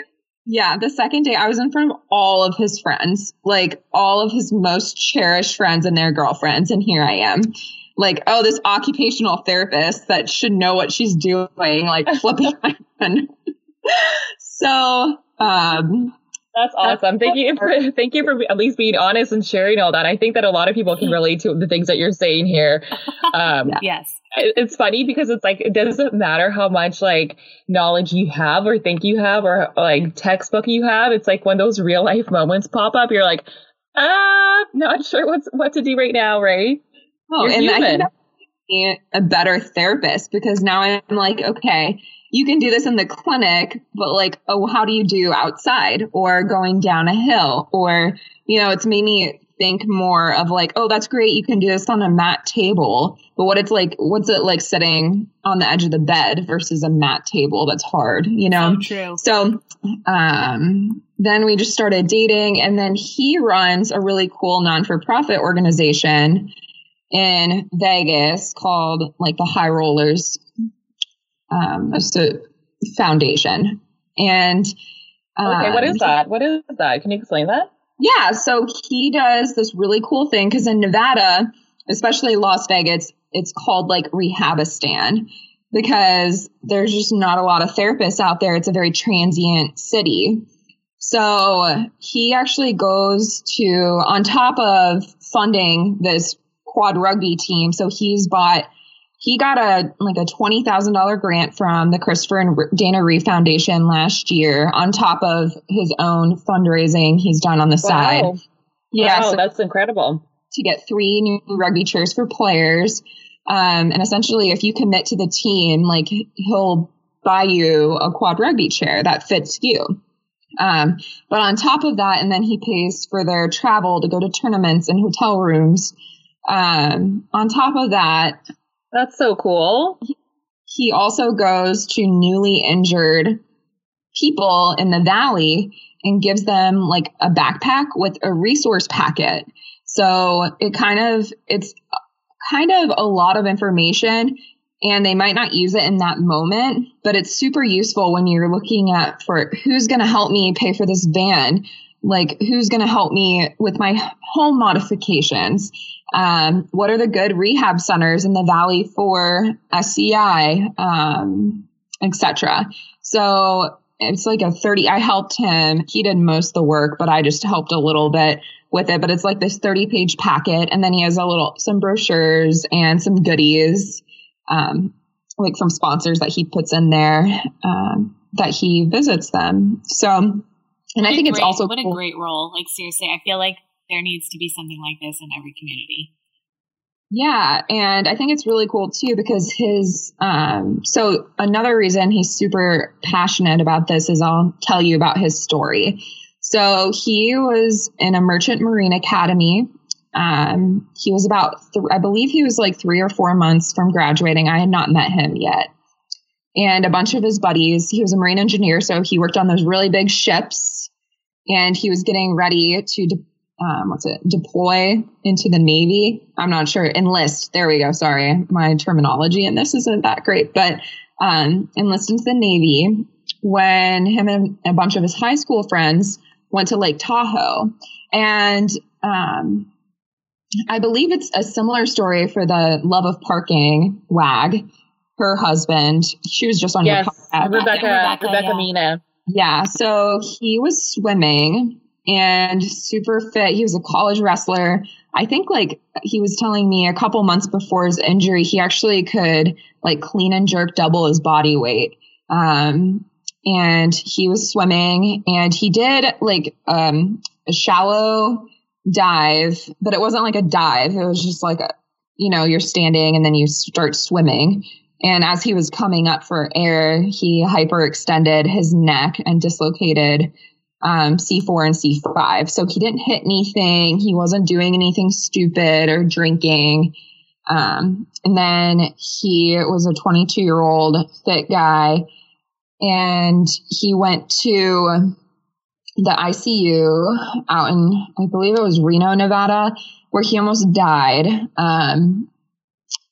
Yeah, the second day I was in front of all of his friends, like all of his most cherished friends and their girlfriends, and here I am. Like, oh, this occupational therapist that should know what she's doing, like flipping my So um, that's awesome. Thank you for thank you for at least being honest and sharing all that. I think that a lot of people can relate to the things that you're saying here. Um, yes, it's funny because it's like it doesn't matter how much like knowledge you have or think you have or like textbook you have. It's like when those real life moments pop up, you're like, ah, not sure what's what to do right now, right? Oh, you're and human. I think a better therapist because now I'm like, okay, you can do this in the clinic, but like, oh, how do you do outside or going down a hill? Or, you know, it's made me think more of like, oh, that's great. You can do this on a mat table. But what it's like, what's it like sitting on the edge of the bed versus a mat table that's hard, you know? So true. So, um, then we just started dating and then he runs a really cool non-for-profit organization in Vegas called like the High Rollers um, a foundation. And um, okay, what is um, that? What is that? Can you explain that? Yeah, so he does this really cool thing because in Nevada, especially Las Vegas, it's called like Rehabistan because there's just not a lot of therapists out there. It's a very transient city. So he actually goes to, on top of funding this quad rugby team, so he's bought he got a like a twenty thousand dollar grant from the Christopher and Dana Reeve Foundation last year, on top of his own fundraising he's done on the wow. side. Yeah, wow, so that's incredible. To get three new rugby chairs for players. Um, and essentially, if you commit to the team, like he'll buy you a quad rugby chair that fits you. Um, but on top of that, and then he pays for their travel to go to tournaments and hotel rooms. Um, on top of that, that's so cool. He also goes to newly injured people in the valley and gives them like a backpack with a resource packet. So it kind of, it's uh, kind of a lot of information and they might not use it in that moment, but it's super useful when you're looking at for who's going to help me pay for this van, like who's going to help me with my home modifications. Um, what are the good rehab centers in the valley for SCI, um, etc. So it's like a 30 i helped him he did most of the work but i just helped a little bit with it but it's like this 30 page packet and then he has a little some brochures and some goodies um, like from sponsors that he puts in there um, that he visits them so and what i think great, it's also what cool. a great role like seriously i feel like there needs to be something like this in every community Yeah, and I think it's really cool too because his um so another reason he's super passionate about this is I'll tell you about his story. So he was in a merchant marine academy. Um he was about th- I believe he was like 3 or 4 months from graduating. I had not met him yet. And a bunch of his buddies, he was a marine engineer, so he worked on those really big ships and he was getting ready to de- um, what's it deploy into the navy? I'm not sure. Enlist. There we go. Sorry. My terminology in this isn't that great but um, enlist into the navy when him and a bunch of his high school friends went to lake tahoe. And um, i believe it's a similar story for the love of parking wag. Her husband she was just on Yes, your podcast Rebecca, Rebecca, Rebecca, yeah. Mina. yeah, so he was swimming and super fit. He was a college wrestler. I think like he was telling me a couple months before his injury, he actually could like clean and jerk double his body weight. Um, and he was swimming and he did like um, a shallow dive, but it wasn't like a dive. It was just like a, you know, you're standing and then you start swimming. And as he was coming up for air, he hyperextended his neck and dislocated um, C4 and C5. So he didn't hit anything. He wasn't doing anything stupid or drinking. Um, and then he was a 22 year old fit guy and he went to the ICU out in, I believe it was Reno, Nevada, where he almost died. Um,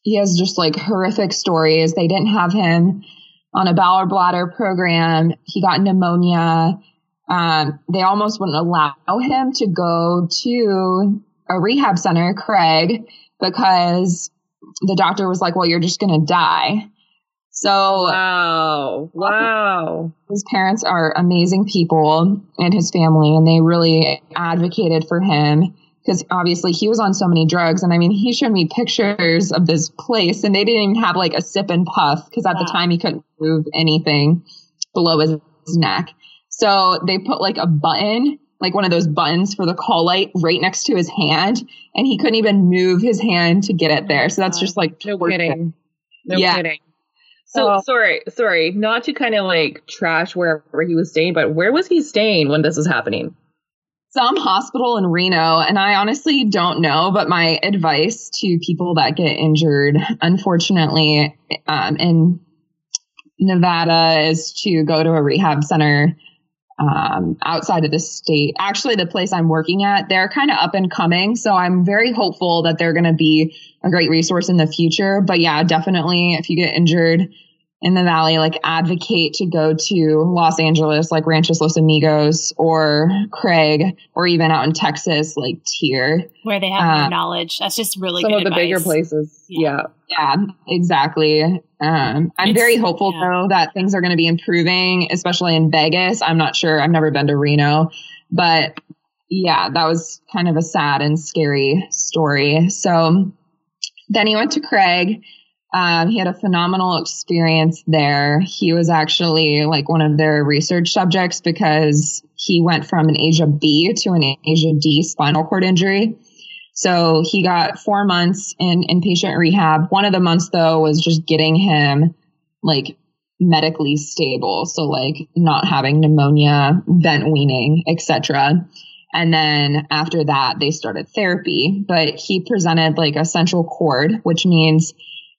he has just like horrific stories. They didn't have him on a bowel bladder program. He got pneumonia. Um, they almost wouldn't allow him to go to a rehab center, Craig, because the doctor was like, well, you're just going to die. So Wow. Wow. his parents are amazing people and his family, and they really advocated for him because obviously he was on so many drugs. And I mean, he showed me pictures of this place, and they didn't even have like a sip and puff because at the time he couldn't move anything below his neck. So they put like a button, like one of those buttons for the call light, right next to his hand, and he couldn't even move his hand to get it there. So that's just like No torture. kidding. No Yeah. kidding. So Oh. sorry, sorry, not to kind of like trash wherever he was staying, but where was he staying when this was happening? some hospital in Reno, and I honestly don't know. But my advice to people that get injured, unfortunately, um, in Nevada, is to go to a rehab center um, outside of the state. Actually, the place I'm working at, they're kind of up and coming, so I'm very hopeful that they're going to be a great resource in the future. But yeah, definitely, if you get injured in the valley, like advocate to go to Los Angeles, like Ranchos Los Amigos, or Craig, or even out in Texas, like TIRR. where they have Uh, more knowledge. That's just really Some good of the advice. bigger places. Yeah. Yeah. Yeah, exactly. Um, I'm It's- very hopeful yeah. though that things are going to be improving, especially in Vegas. I'm not sure. I've never been to Reno, but yeah, that was kind of a sad and scary story. So then he went to Craig. Um, he had a phenomenal experience there. He was actually like one of their research subjects because he went from an ASIA B to an ASIA D spinal cord injury. So he got four months in inpatient rehab. One of the months though was just getting him like medically stable. So like not having pneumonia, vent weaning, etc. And then after that, they started therapy, but he presented like a central cord, which means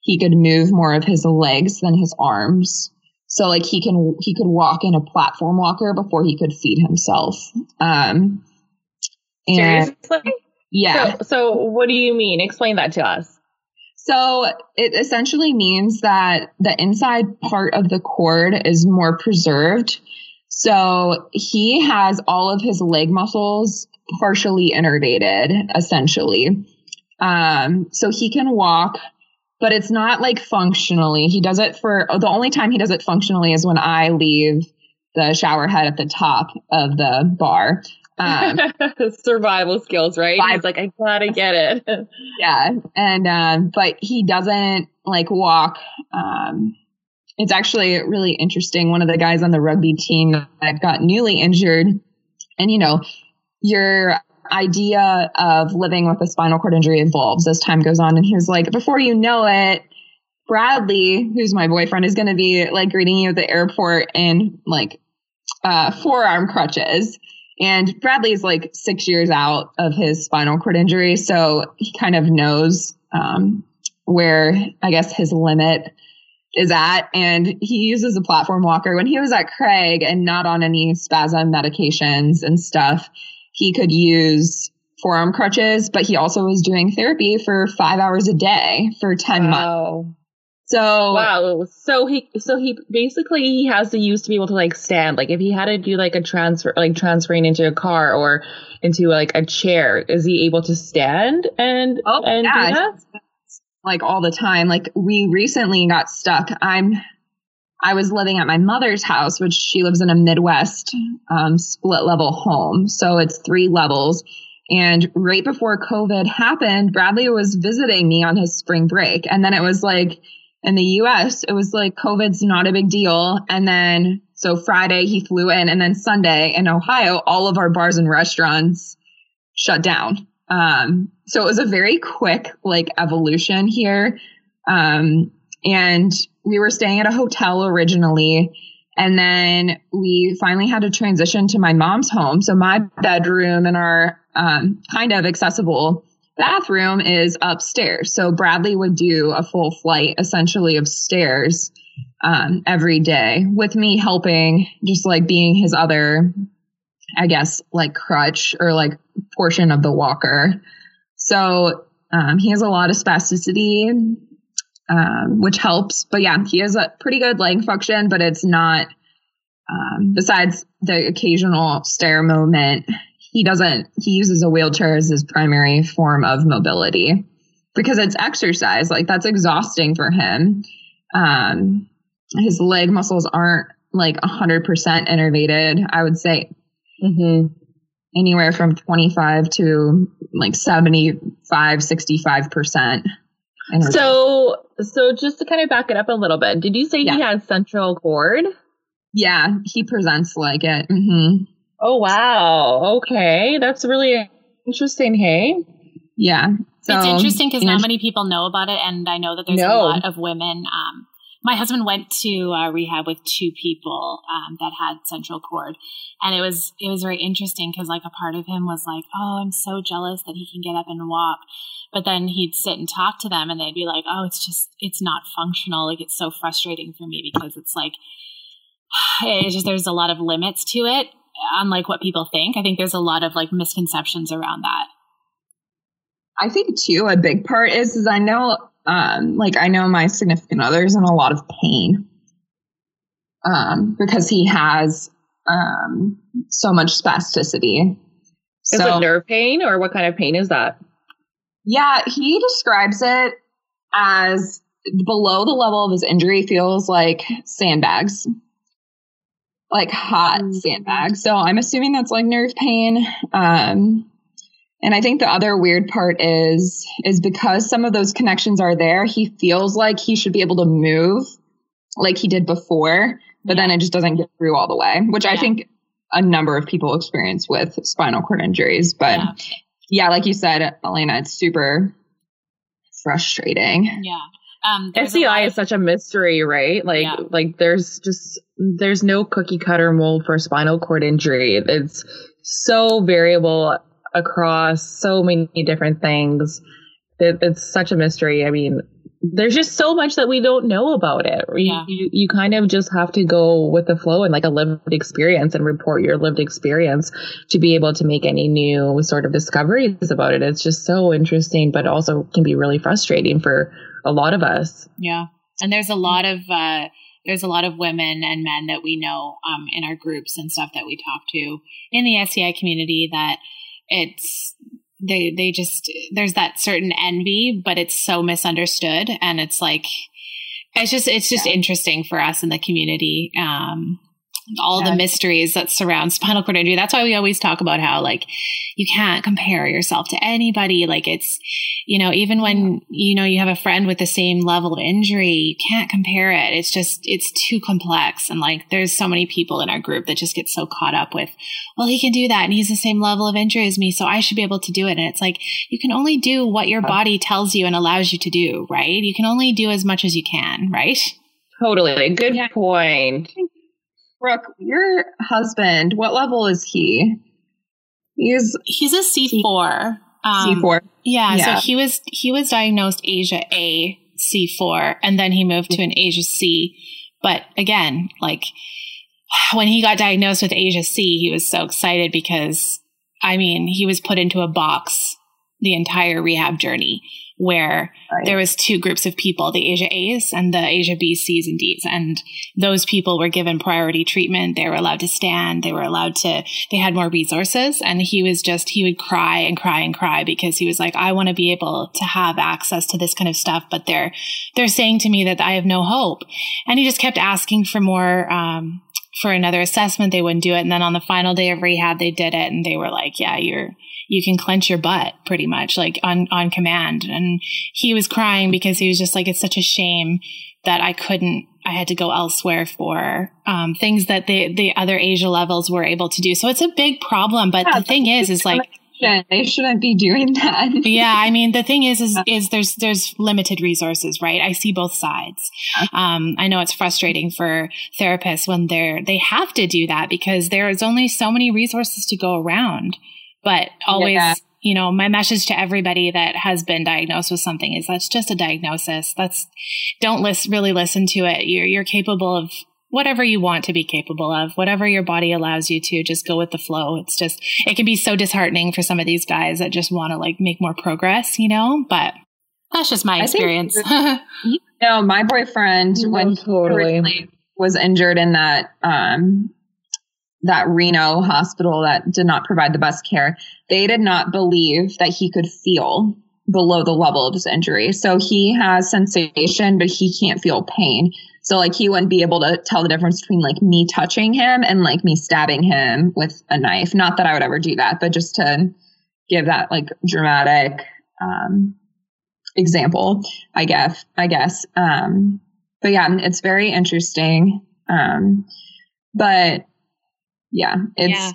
he could move more of his legs than his arms. So like he can, he could walk in a platform walker before he could feed himself. Um, and Seriously? yeah. So, so what do you mean? Explain that to us. So it essentially means that the inside part of the cord is more preserved. So he has all of his leg muscles partially innervated, essentially. Um, so he can walk, but it's not like functionally. He does it for the only time he does it functionally is when I leave the shower head at the top of the bar. Um, survival skills, right? He's like, I gotta get it. yeah. And, um, but he doesn't like walk. Um, it's actually really interesting. One of the guys on the rugby team that got newly injured, and you know, your idea of living with a spinal cord injury evolves as time goes on. And he was like, before you know it, Bradley, who's my boyfriend, is going to be like greeting you at the airport in like uh, forearm crutches. And Bradley is like six years out of his spinal cord injury. So he kind of knows um, where, I guess, his limit is at. And he uses a platform walker. When he was at Craig and not on any spasm medications and stuff, he could use forearm crutches, but he also was doing therapy for five hours a day for 10 wow. months. So wow, so he so he basically he has to use to be able to like stand. Like if he had to do like a transfer, like transferring into a car or into like a chair, is he able to stand and oh and yeah, like all the time. Like we recently got stuck. I'm I was living at my mother's house, which she lives in a Midwest um, split level home, so it's three levels. And right before COVID happened, Bradley was visiting me on his spring break, and then it was like in the US, it was like COVID's not a big deal. And then, so Friday he flew in, and then Sunday in Ohio, all of our bars and restaurants shut down. Um, so it was a very quick like evolution here. Um, and we were staying at a hotel originally. And then we finally had to transition to my mom's home. So my bedroom and our um, kind of accessible bathroom is upstairs. So Bradley would do a full flight essentially of stairs um, every day with me helping, just like being his other, I guess, like crutch or like portion of the walker. So um, he has a lot of spasticity, um, which helps. But yeah, he has a pretty good leg function, but it's not. Um, besides the occasional stair moment, he doesn't he uses a wheelchair as his primary form of mobility because it's exercise like that's exhausting for him um his leg muscles aren't like 100% innervated i would say mm-hmm. anywhere from 25 to like 75 65% so so just to kind of back it up a little bit did you say yeah. he has central cord yeah he presents like it mm-hmm. Oh wow. Okay, that's really interesting. Hey. Yeah. So, it's interesting because not many people know about it, and I know that there's no. a lot of women. Um, my husband went to uh, rehab with two people um, that had central cord, and it was it was very interesting because like a part of him was like, "Oh, I'm so jealous that he can get up and walk," but then he'd sit and talk to them, and they'd be like, "Oh, it's just it's not functional. Like it's so frustrating for me because it's like." It's just there's a lot of limits to it unlike what people think. I think there's a lot of like misconceptions around that. I think too a big part is is I know um like I know my significant other's in a lot of pain. Um because he has um so much spasticity. Is so, it nerve pain or what kind of pain is that? Yeah, he describes it as below the level of his injury feels like sandbags like hot mm-hmm. sandbags. So I'm assuming that's like nerve pain. Um, and I think the other weird part is is because some of those connections are there, he feels like he should be able to move like he did before, but then it just doesn't get through all the way, which yeah. I think a number of people experience with spinal cord injuries. But yeah. yeah, like you said, Elena, it's super frustrating. Yeah. Um, SCI is such a mystery, right? Like, yeah. like there's just there's no cookie cutter mold for spinal cord injury. It's so variable across so many different things. It, it's such a mystery. I mean, there's just so much that we don't know about it. Yeah. You, you kind of just have to go with the flow and like a lived experience and report your lived experience to be able to make any new sort of discoveries about it. It's just so interesting, but also can be really frustrating for a lot of us. Yeah. And there's a lot of, uh, there's a lot of women and men that we know um, in our groups and stuff that we talk to in the SCI community that it's they they just there's that certain envy, but it's so misunderstood, and it's like it's just it's just yeah. interesting for us in the community. Um, all yeah. the mysteries that surround spinal cord injury. That's why we always talk about how like you can't compare yourself to anybody. Like it's, you know, even when, you know, you have a friend with the same level of injury, you can't compare it. It's just, it's too complex. And like there's so many people in our group that just get so caught up with, well, he can do that and he's the same level of injury as me. So I should be able to do it. And it's like, you can only do what your body tells you and allows you to do, right? You can only do as much as you can, right? Totally. Good yeah. point. Brooke, your husband, what level is he? He's he's a C four. Um, C four. Yeah, yeah. So he was he was diagnosed ASIA A C four, and then he moved to an ASIA C. But again, like when he got diagnosed with ASIA C, he was so excited because I mean he was put into a box the entire rehab journey where right. there was two groups of people, the ASIA A's and the ASIA B, C's and D's. And those people were given priority treatment. They were allowed to stand. They were allowed to, they had more resources. And he was just, he would cry and cry and cry because he was like, I want to be able to have access to this kind of stuff, but they're, they're saying to me that I have no hope. And he just kept asking for more, um, for another assessment. They wouldn't do it. And then on the final day of rehab, they did it and they were like, yeah, you're, you can clench your butt pretty much like on, on command. And he was crying because he was just like, it's such a shame that I couldn't, I had to go elsewhere for um, things that the, the other ASIA levels were able to do. So it's a big problem. But yeah, the thing is, is like, they shouldn't be doing that. yeah, I mean the thing is, is is there's there's limited resources, right? I see both sides. Um, I know it's frustrating for therapists when they're they have to do that because there's only so many resources to go around. But always, yeah. you know, my message to everybody that has been diagnosed with something is that's just a diagnosis. That's don't listen, really listen to it. You're, you're capable of whatever you want to be capable of, whatever your body allows you to, just go with the flow. It's just, it can be so disheartening for some of these guys that just want to like make more progress, you know, but that's just my experience. you know, my boyfriend, when totally. was injured in that, um, that Reno hospital that did not provide the best care, they did not believe that he could feel below the level of his injury. So he has sensation, but he can't feel pain. So like he wouldn't be able to tell the difference between like me touching him and like me stabbing him with a knife. Not that I would ever do that, but just to give that like dramatic um example, I guess. I guess. Um but yeah, it's very interesting. Um but yeah, it's yeah.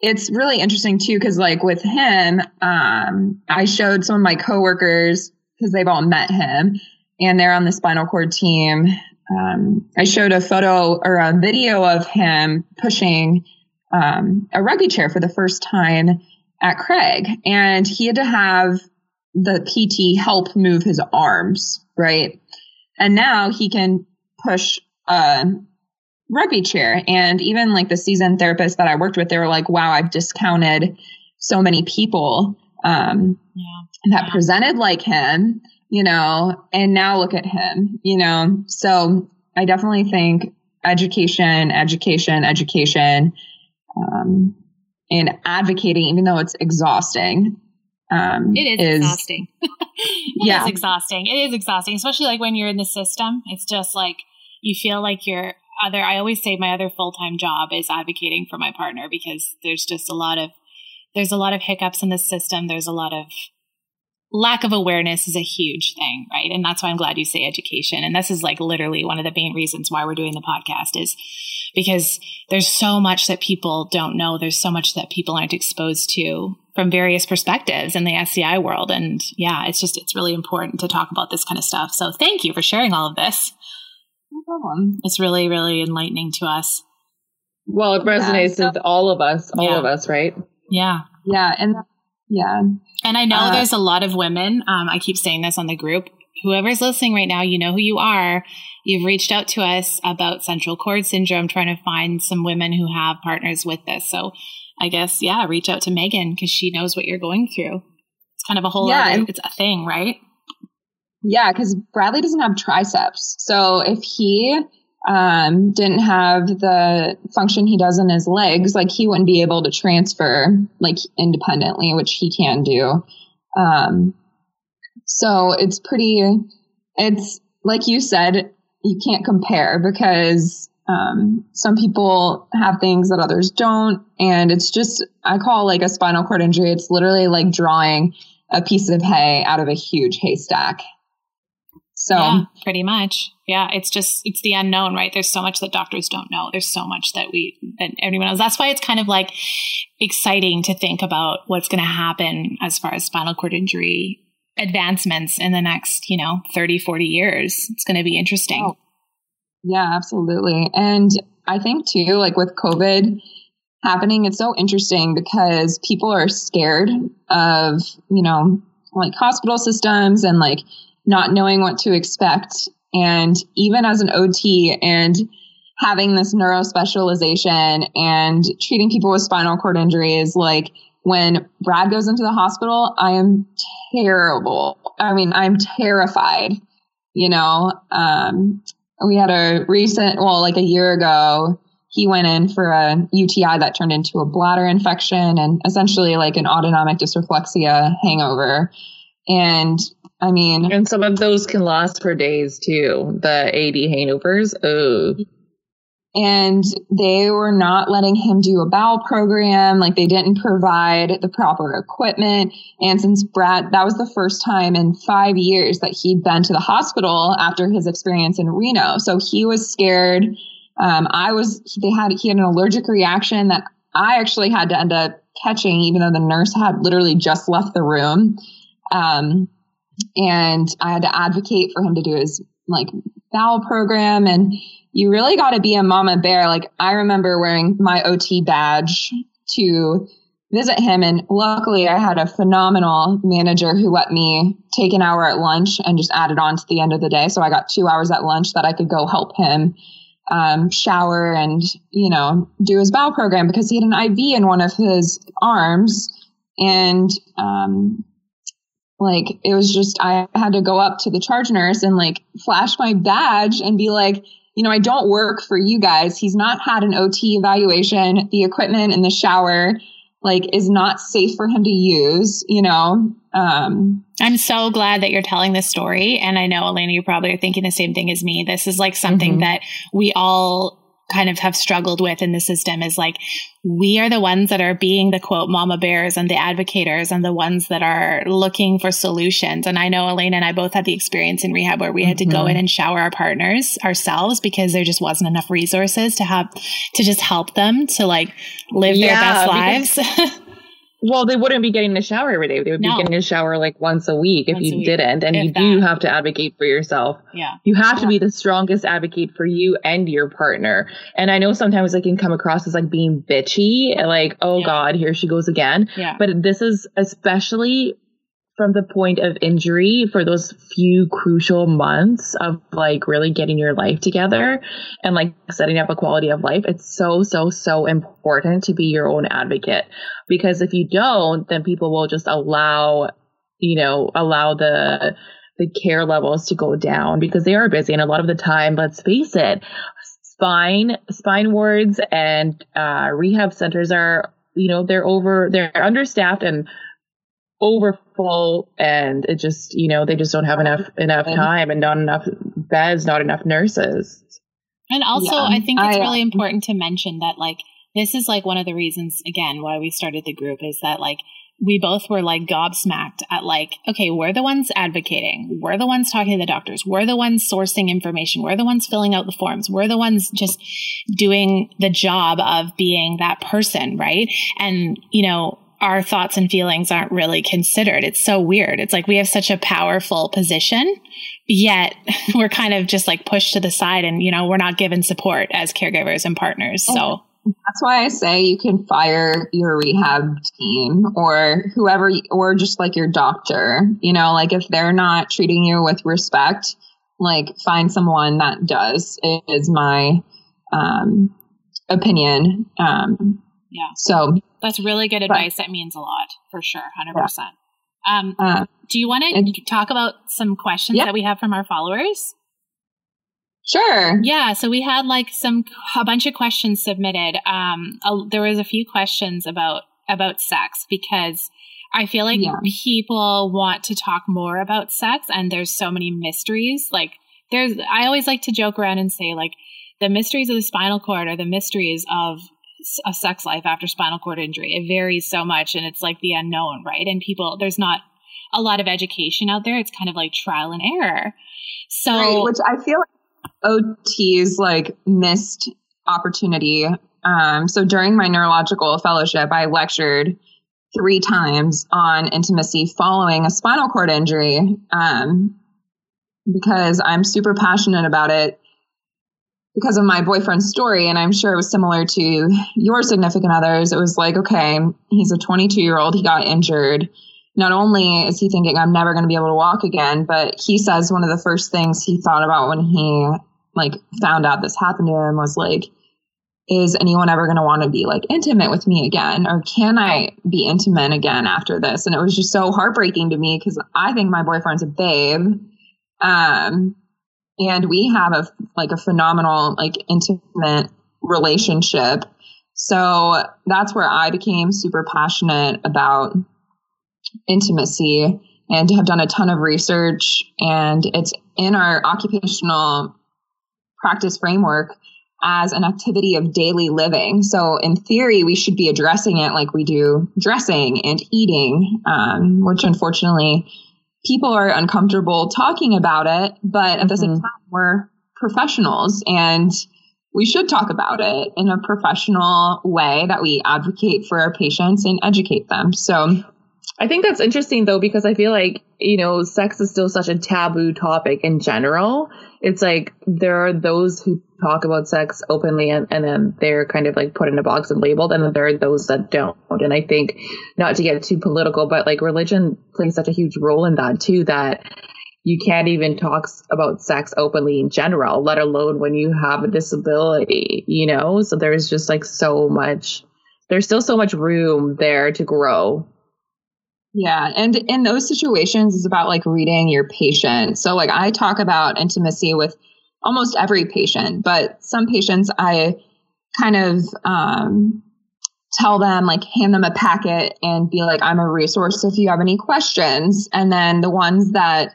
it's really interesting too because like with him, um, I showed some of my coworkers because they've all met him and they're on the spinal cord team. Um, I showed a photo or a video of him pushing um, a rugby chair for the first time at Craig, and he had to have the PT help move his arms, right? And now he can push a rugby chair. And even like the seasoned therapists that I worked with, they were like, wow, I've discounted so many people um, yeah. that yeah. presented like him, you know, and now look at him, you know. So I definitely think education, education, education, um, and advocating, even though it's exhausting. Um, it is, is exhausting. it yeah. is exhausting. It is exhausting, especially like when you're in the system. It's just like you feel like you're other I always say my other full-time job is advocating for my partner because there's just a lot of there's a lot of hiccups in the system. There's a lot of lack of awareness is a huge thing, right? And that's why I'm glad you say education. And this is like literally one of the main reasons why we're doing the podcast is because there's so much that people don't know. There's so much that people aren't exposed to from various perspectives in the SCI world. And yeah, it's just, it's really important to talk about this kind of stuff. So thank you for sharing all of this. No problem. It's really, really enlightening to us. Well, it resonates yeah. with all of us, all yeah. of us, right? Yeah. Yeah. And yeah. And I know uh, there's a lot of women. Um, I keep saying this on the group. Whoever's listening right now, you know who you are. You've reached out to us about central cord syndrome, trying to find some women who have partners with this. So I guess, yeah, reach out to Megan because she knows what you're going through. It's kind of a whole yeah, other, it's a thing, right? Yeah, because Bradley doesn't have triceps. So if he um, didn't have the function he does in his legs, like he wouldn't be able to transfer like independently, which he can do. Um, so it's pretty, it's like you said, you can't compare because um, some people have things that others don't. And it's just, I call like a spinal cord injury. It's literally like drawing a piece of hay out of a huge haystack. So yeah, um, pretty much. Yeah. It's just, it's the unknown, right? There's so much that doctors don't know. There's so much that we, that everyone knows. That's why it's kind of like exciting to think about what's going to happen as far as spinal cord injury advancements in the next, you know, 30, 40 years. It's going to be interesting. Oh, yeah, absolutely. And I think too, like with COVID happening, it's so interesting because people are scared of, you know, like hospital systems and like not knowing what to expect. And even as an OT and having this neuro specialization and treating people with spinal cord injuries, like when Brad goes into the hospital, I am terrible. I mean, I'm terrified, you know, um, we had a recent, well, like a year ago, he went in for a UTI that turned into a bladder infection and essentially like an autonomic dysreflexia hangover. And I mean, and some of those can last for days too. The AD hangovers. Oh, and they were not letting him do a bowel program. Like they didn't provide the proper equipment. And since Brad, that was the first time in five years that he'd been to the hospital after his experience in Reno. So he was scared. Um, I was, they had, he had an allergic reaction that I actually had to end up catching, even though the nurse had literally just left the room. Um, and I had to advocate for him to do his like bowel program and you really got to be a mama bear. Like I remember wearing my OT badge to visit him. And luckily I had a phenomenal manager who let me take an hour at lunch and just add it on to the end of the day. So I got two hours at lunch that I could go help him um, shower and, you know, do his bowel program because he had an IV in one of his arms. And, um, like it was just, I had to go up to the charge nurse and like flash my badge and be like, you know, I don't work for you guys. He's not had an OT evaluation. The equipment in the shower, like, is not safe for him to use, you know? Um, I'm so glad that you're telling this story. And I know, Elena, you probably are thinking the same thing as me. This is like something mm-hmm. that we all kind of have struggled with in the system is like we are the ones that are being the quote mama bears and the advocators and the ones that are looking for solutions. And I know Elena and I both had the experience in rehab where we mm-hmm. had to go in mm-hmm. and shower our partners ourselves because there just wasn't enough resources to have to just help them to like live yeah, their best lives. Well, they wouldn't be getting a shower every day. They would no. be getting a shower like once a week once if you week. didn't. And if you that. do have to advocate for yourself. Yeah. You have yeah. to be the strongest advocate for you and your partner. And I know sometimes it can come across as like being bitchy, like, oh yeah. God, here she goes again. Yeah. But this is especially from the point of injury for those few crucial months of like really getting your life together and like setting up a quality of life, it's so, so, so important to be your own advocate. Because if you don't, then people will just allow, you know, allow the, the care levels to go down because they are busy. And a lot of the time, let's face it, spine, spine wards and uh, rehab centers are, you know, they're over, they're understaffed and overfull and it just you know they just don't have enough enough time and not enough beds not enough nurses and also yeah, i think it's I, really um, important to mention that like this is like one of the reasons again why we started the group is that like we both were like gobsmacked at like, okay, we're the ones advocating. We're the ones talking to the doctors. We're the ones sourcing information. We're the ones filling out the forms. We're the ones just doing the job of being that person. Right. And, you know, our thoughts and feelings aren't really considered. It's so weird. It's like we have such a powerful position, yet we're kind of just like pushed to the side and, you know, we're not given support as caregivers and partners. So that's why I say you can fire your rehab team or whoever, or just like your doctor. You know, like if they're not treating you with respect, like find someone that does, is my um, opinion. Um, yeah. So that's really good advice. But, that means a lot for sure. 100%. Yeah. Um, uh, do you want to talk about some questions yeah. that we have from our followers? Sure. Yeah. So we had like some a bunch of questions submitted. Um, a, there was a few questions about about sex because I feel like yeah. people want to talk more about sex, and there's so many mysteries. Like there's, I always like to joke around and say like the mysteries of the spinal cord are the mysteries of a sex life after spinal cord injury. It varies so much, and it's like the unknown, right? And people, there's not a lot of education out there. It's kind of like trial and error. So, right, which I feel like OT's like missed opportunity. Um, so during my neurological fellowship, I lectured three times on intimacy following a spinal cord injury um, because I'm super passionate about it because of my boyfriend's story. And I'm sure it was similar to your significant others. It was like, okay, he's a 22 year old, he got injured. Not only is he thinking, I'm never going to be able to walk again, but he says one of the first things he thought about when he like found out this happened to him was like, is anyone ever going to want to be like intimate with me again? Or can I be intimate again after this? And it was just so heartbreaking to me because I think my boyfriend's a babe. Um, and we have a like a phenomenal like intimate relationship. So that's where I became super passionate about intimacy and have done a ton of research and it's in our occupational practice framework as an activity of daily living. So, in theory, we should be addressing it like we do dressing and eating, um, which unfortunately people are uncomfortable talking about it. But at the same mm-hmm. time, we're professionals and we should talk about it in a professional way that we advocate for our patients and educate them. So, I think that's interesting though, because I feel like, you know, sex is still such a taboo topic in general. It's like there are those who talk about sex openly and, and then they're kind of like put in a box and labeled, and then there are those that don't. And I think, not to get too political, but like religion plays such a huge role in that too, that you can't even talk about sex openly in general, let alone when you have a disability, you know? So there's just like so much, there's still so much room there to grow yeah. And in those situations, it's about like reading your patient. So, like, I talk about intimacy with almost every patient, but some patients I kind of um, tell them, like, hand them a packet and be like, I'm a resource if you have any questions. And then the ones that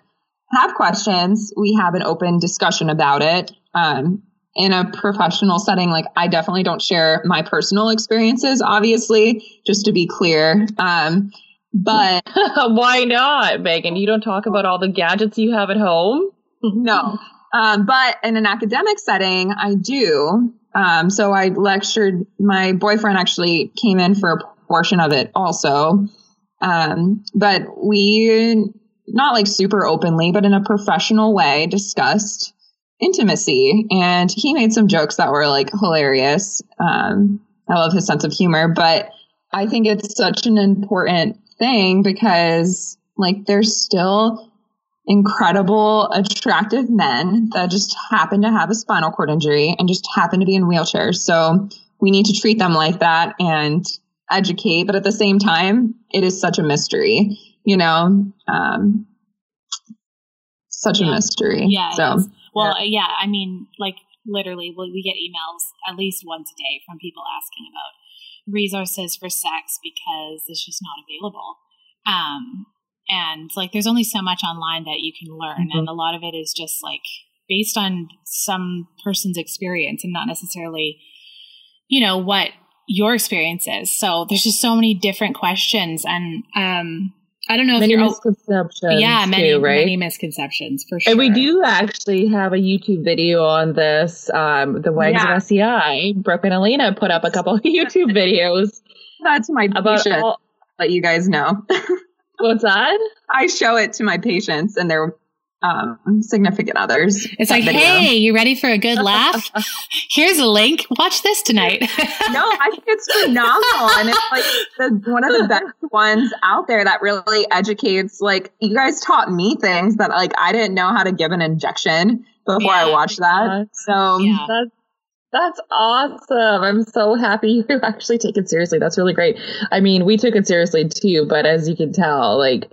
have questions, we have an open discussion about it. Um, in a professional setting, like I definitely don't share my personal experiences, obviously, just to be clear. Um, but why not, Megan? You don't talk about all the gadgets you have at home? no. Um, but in an academic setting, I do. Um, so I lectured, my boyfriend actually came in for a portion of it also. Um, but we, not like super openly, but in a professional way, discussed intimacy. And he made some jokes that were like hilarious. Um, I love his sense of humor, but I think it's such an important thing because like there's still incredible, attractive men that just happen to have a spinal cord injury and just happen to be in wheelchairs. So we need to treat them like that and educate. But at the same time, it is such a mystery, you know, um, such yeah. a mystery. Yeah. So, well, yeah. yeah. I mean, like literally, we get emails at least once a day from people asking about resources for sex because it's just not available. Um, and like, there's only so much online that you can learn, mm-hmm. and a lot of it is just like based on some person's experience and not necessarily, you know, what your experience is. So there's just so many different questions, and um, I don't know many if you're misconceptions. Yeah, many too, right? many misconceptions for sure. And we do actually have a YouTube video on this. Um, the Wags yeah. of SCI. Brooke and Elena put up a couple of YouTube videos. That's my about all, let you guys know. What's that? I show it to my patients and their um, significant others. It's like, video. hey, you ready for a good laugh? Here's a link. Watch this tonight. no, I think it's phenomenal, and it's like the, one of the best ones out there that really educates. Like you guys taught me things that like I didn't know how to give an injection before yeah, I watched that. So yeah. that's that's awesome. I'm so happy you actually take it seriously. That's really great. I mean, we took it seriously too, but as you can tell, like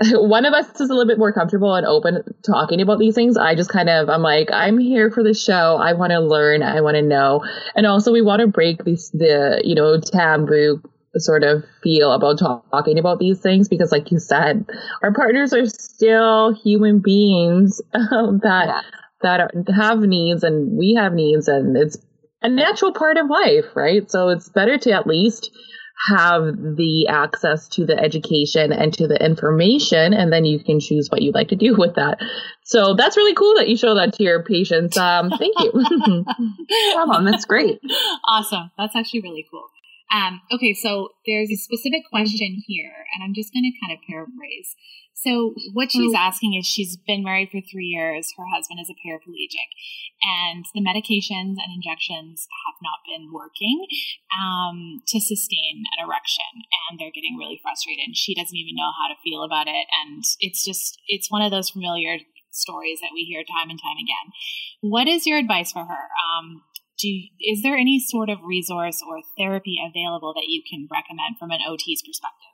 one of us is a little bit more comfortable and open talking about these things. I just kind of, I'm like, I'm here for the show. I want to learn. I want to know. And also we want to break these, the, you know, taboo sort of feel about talking about these things because like you said, our partners are still human beings um, that, yeah. That are, have needs and we have needs and it's a natural part of life, right? So it's better to at least have the access to the education and to the information, and then you can choose what you'd like to do with that. So that's really cool that you show that to your patients. Um, thank you. problem. That's great. Awesome. That's actually really cool. Um, okay, so there's a specific question here, and I'm just going to kind of paraphrase. So what she's mm. asking is she's been married for three years. Her husband is a paraplegic, and the medications and injections have not been working um, to sustain an erection, and they're getting really frustrated. And she doesn't even know how to feel about it, and it's just it's one of those familiar stories that we hear time and time again. What is your advice for her? Um, do is there any sort of resource or therapy available that you can recommend from an OT's perspective?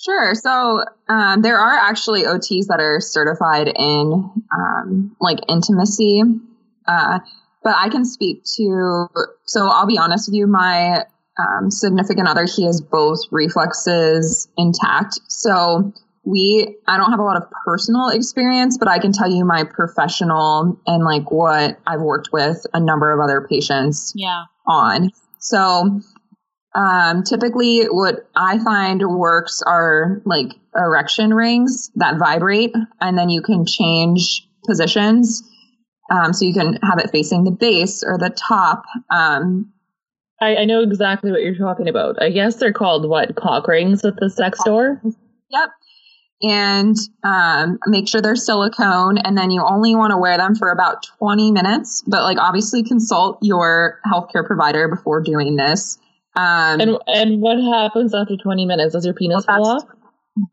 Sure. So um, there are actually OTs that are certified in um, like intimacy, uh, but I can speak to. So I'll be honest with you, my um, significant other, he has both reflexes intact. So we, I don't have a lot of personal experience, but I can tell you my professional and like what I've worked with a number of other patients yeah. on. So um, typically, what I find works are like erection rings that vibrate, and then you can change positions. Um, so you can have it facing the base or the top. Um, I, I, know exactly what you're talking about. I guess they're called what cock rings at the sex store. Yep. And um, make sure they're silicone, and then you only want to wear them for about 20 minutes. But like, obviously, consult your healthcare provider before doing this. Um, and and what happens after 20 minutes? Does your penis well, fall off?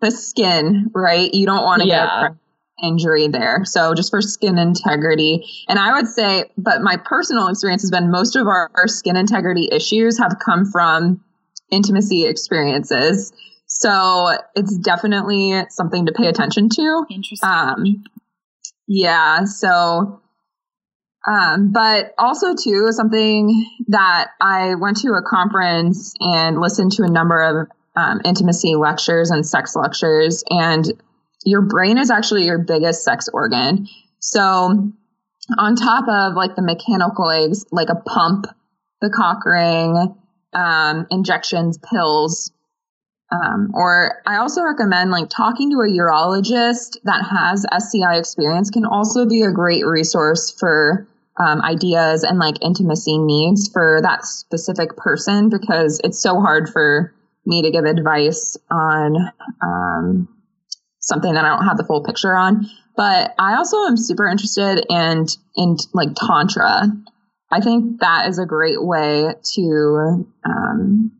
The skin, right? You don't want to yeah. get injury there. So just for skin integrity. And I would say, but my personal experience has been most of our, our skin integrity issues have come from intimacy experiences. So it's definitely something to pay attention to. Interesting. Um, yeah. So um, but also too, something that I went to a conference and listened to a number of um, intimacy lectures and sex lectures, and your brain is actually your biggest sex organ. So on top of like the mechanical eggs, like a pump, the cock ring, um, injections, pills, um, or I also recommend like talking to a urologist that has SCI experience can also be a great resource for um, ideas and like intimacy needs for that specific person because it's so hard for me to give advice on um, something that I don't have the full picture on. But I also am super interested in in like tantra. I think that is a great way to um,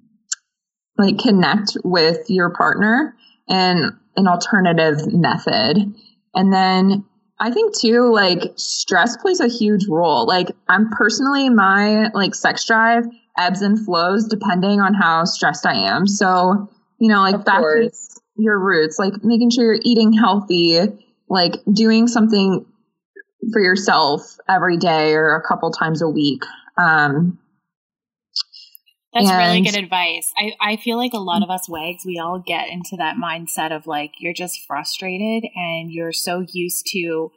like connect with your partner and an alternative method. And then I think too, like stress plays a huge role. Like I'm personally, my like sex drive ebbs and flows depending on how stressed I am. So, you know, like of back to your roots, like making sure you're eating healthy, like doing something for yourself every day or a couple times a week. Um, that's and, really good advice. I, I feel like a lot of us wags, we all get into that mindset of like, you're just frustrated and you're so used to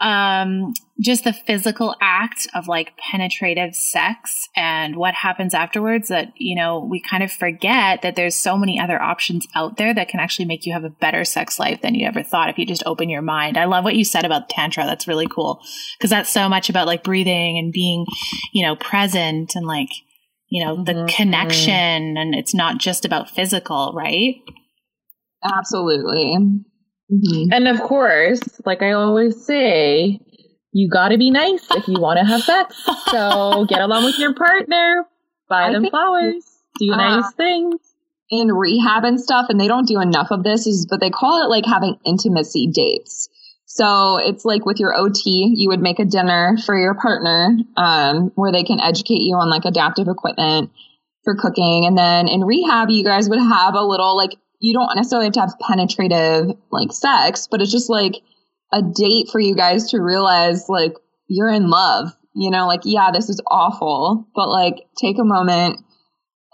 um, just the physical act of like penetrative sex and what happens afterwards that, you know, we kind of forget that there's so many other options out there that can actually make you have a better sex life than you ever thought if you just open your mind. I love what you said about Tantra. That's really cool because that's so much about like breathing and being, you know, present and like, you know, the mm-hmm. connection and it's not just about physical, right? Absolutely. Mm-hmm. And of course, like I always say, you got to be nice if you want to have sex. So get along with your partner, buy I them flowers, do uh, nice things. In rehab and stuff, and they don't do enough of this, is but they call it like having intimacy dates. So it's like with your OT, you would make a dinner for your partner um, where they can educate you on like adaptive equipment for cooking. And then in rehab, you guys would have a little like, you don't necessarily have to have penetrative like sex, but it's just like a date for you guys to realize like you're in love. You know, like, yeah, this is awful, but like take a moment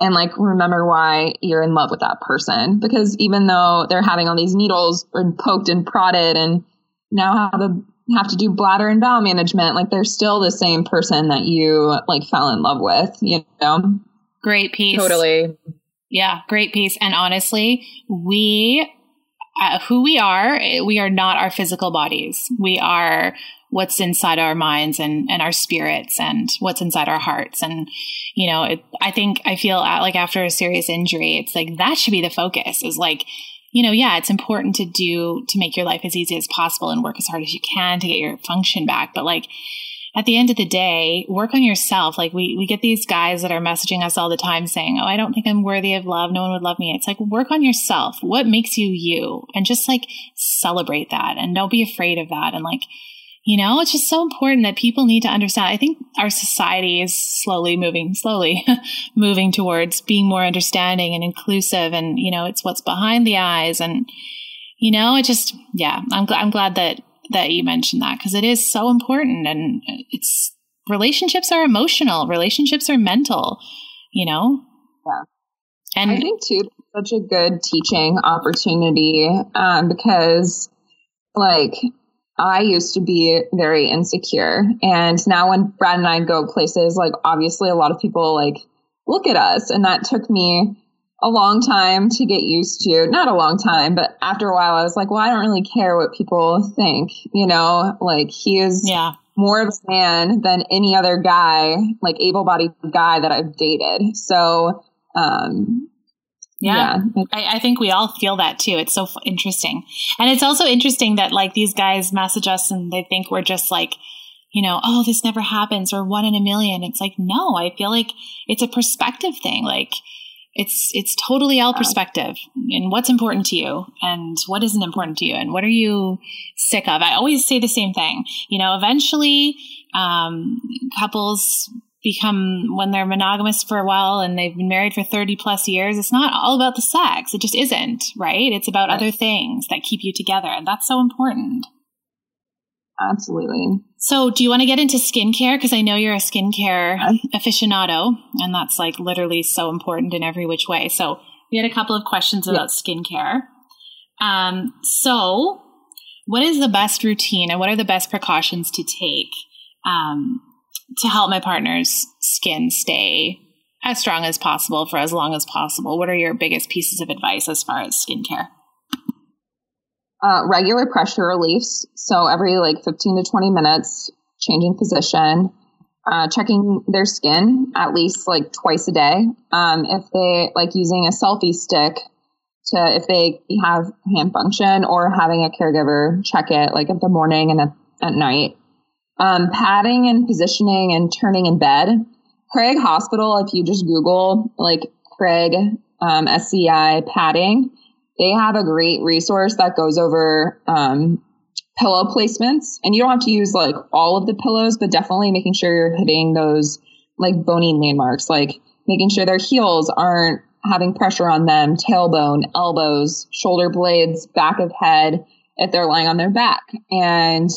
and like remember why you're in love with that person. Because even though they're having all these needles and poked and prodded and now have a have to do bladder and bowel management, like they're still the same person that you like fell in love with, you know? Great piece. Totally. Yeah, great piece. And honestly, we uh, who we are, we are not our physical bodies. We are what's inside our minds and, and our spirits and what's inside our hearts. And, you know, it, I think I feel uh, like after a serious injury, it's like that should be the focus is like, you know, yeah, it's important to do to make your life as easy as possible and work as hard as you can to get your function back. But like, at the end of the day, work on yourself. Like we, we get these guys that are messaging us all the time saying, Oh, I don't think I'm worthy of love. No one would love me. It's like, work on yourself. What makes you you? And just like celebrate that and don't be afraid of that. And like, you know, it's just so important that people need to understand. I think our society is slowly moving, slowly moving towards being more understanding and inclusive. And, you know, it's what's behind the eyes. And, you know, it just, yeah, I'm, gl- I'm glad that that you mentioned that because it is so important and it's relationships are emotional, relationships are mental, you know? Yeah. And I think too, such a good teaching opportunity um, because like I used to be very insecure. And now when Brad and I go places, like obviously a lot of people like look at us. And that took me a long time to get used to. Not a long time, but after a while, I was like, well, I don't really care what people think. You know, like he is yeah. more of a man than any other guy, like able bodied guy that I've dated. So, um, yeah, yeah. I, I, think we all feel that too. It's so f- interesting. And it's also interesting that like these guys message us and they think we're just like, you know, oh, this never happens or one in a million. It's like, no, I feel like it's a perspective thing. Like, it's it's totally all perspective and what's important to you and what isn't important to you and what are you sick of i always say the same thing you know eventually um, couples become when they're monogamous for a while and they've been married for 30 plus years it's not all about the sex it just isn't right it's about right. other things that keep you together and that's so important Absolutely. So, do you want to get into skincare? Because I know you're a skincare aficionado, and that's like literally so important in every which way. So, we had a couple of questions about yeah. skincare. Um, so, what is the best routine and what are the best precautions to take um, to help my partner's skin stay as strong as possible for as long as possible? What are your biggest pieces of advice as far as skincare? uh, regular pressure reliefs. So every like 15 to 20 minutes, changing position, uh, checking their skin at least like twice a day. Um, if they like using a selfie stick to, if they have hand function or having a caregiver check it like at the morning and at, at night. Um, padding and positioning and turning in bed. Craig Hospital, if you just Google like Craig um, SCI padding, they have a great resource that goes over um, pillow placements. And you don't have to use like all of the pillows, but definitely making sure you're hitting those like bony landmarks, like making sure their heels aren't having pressure on them, tailbone, elbows, shoulder blades, back of head, if they're lying on their back. And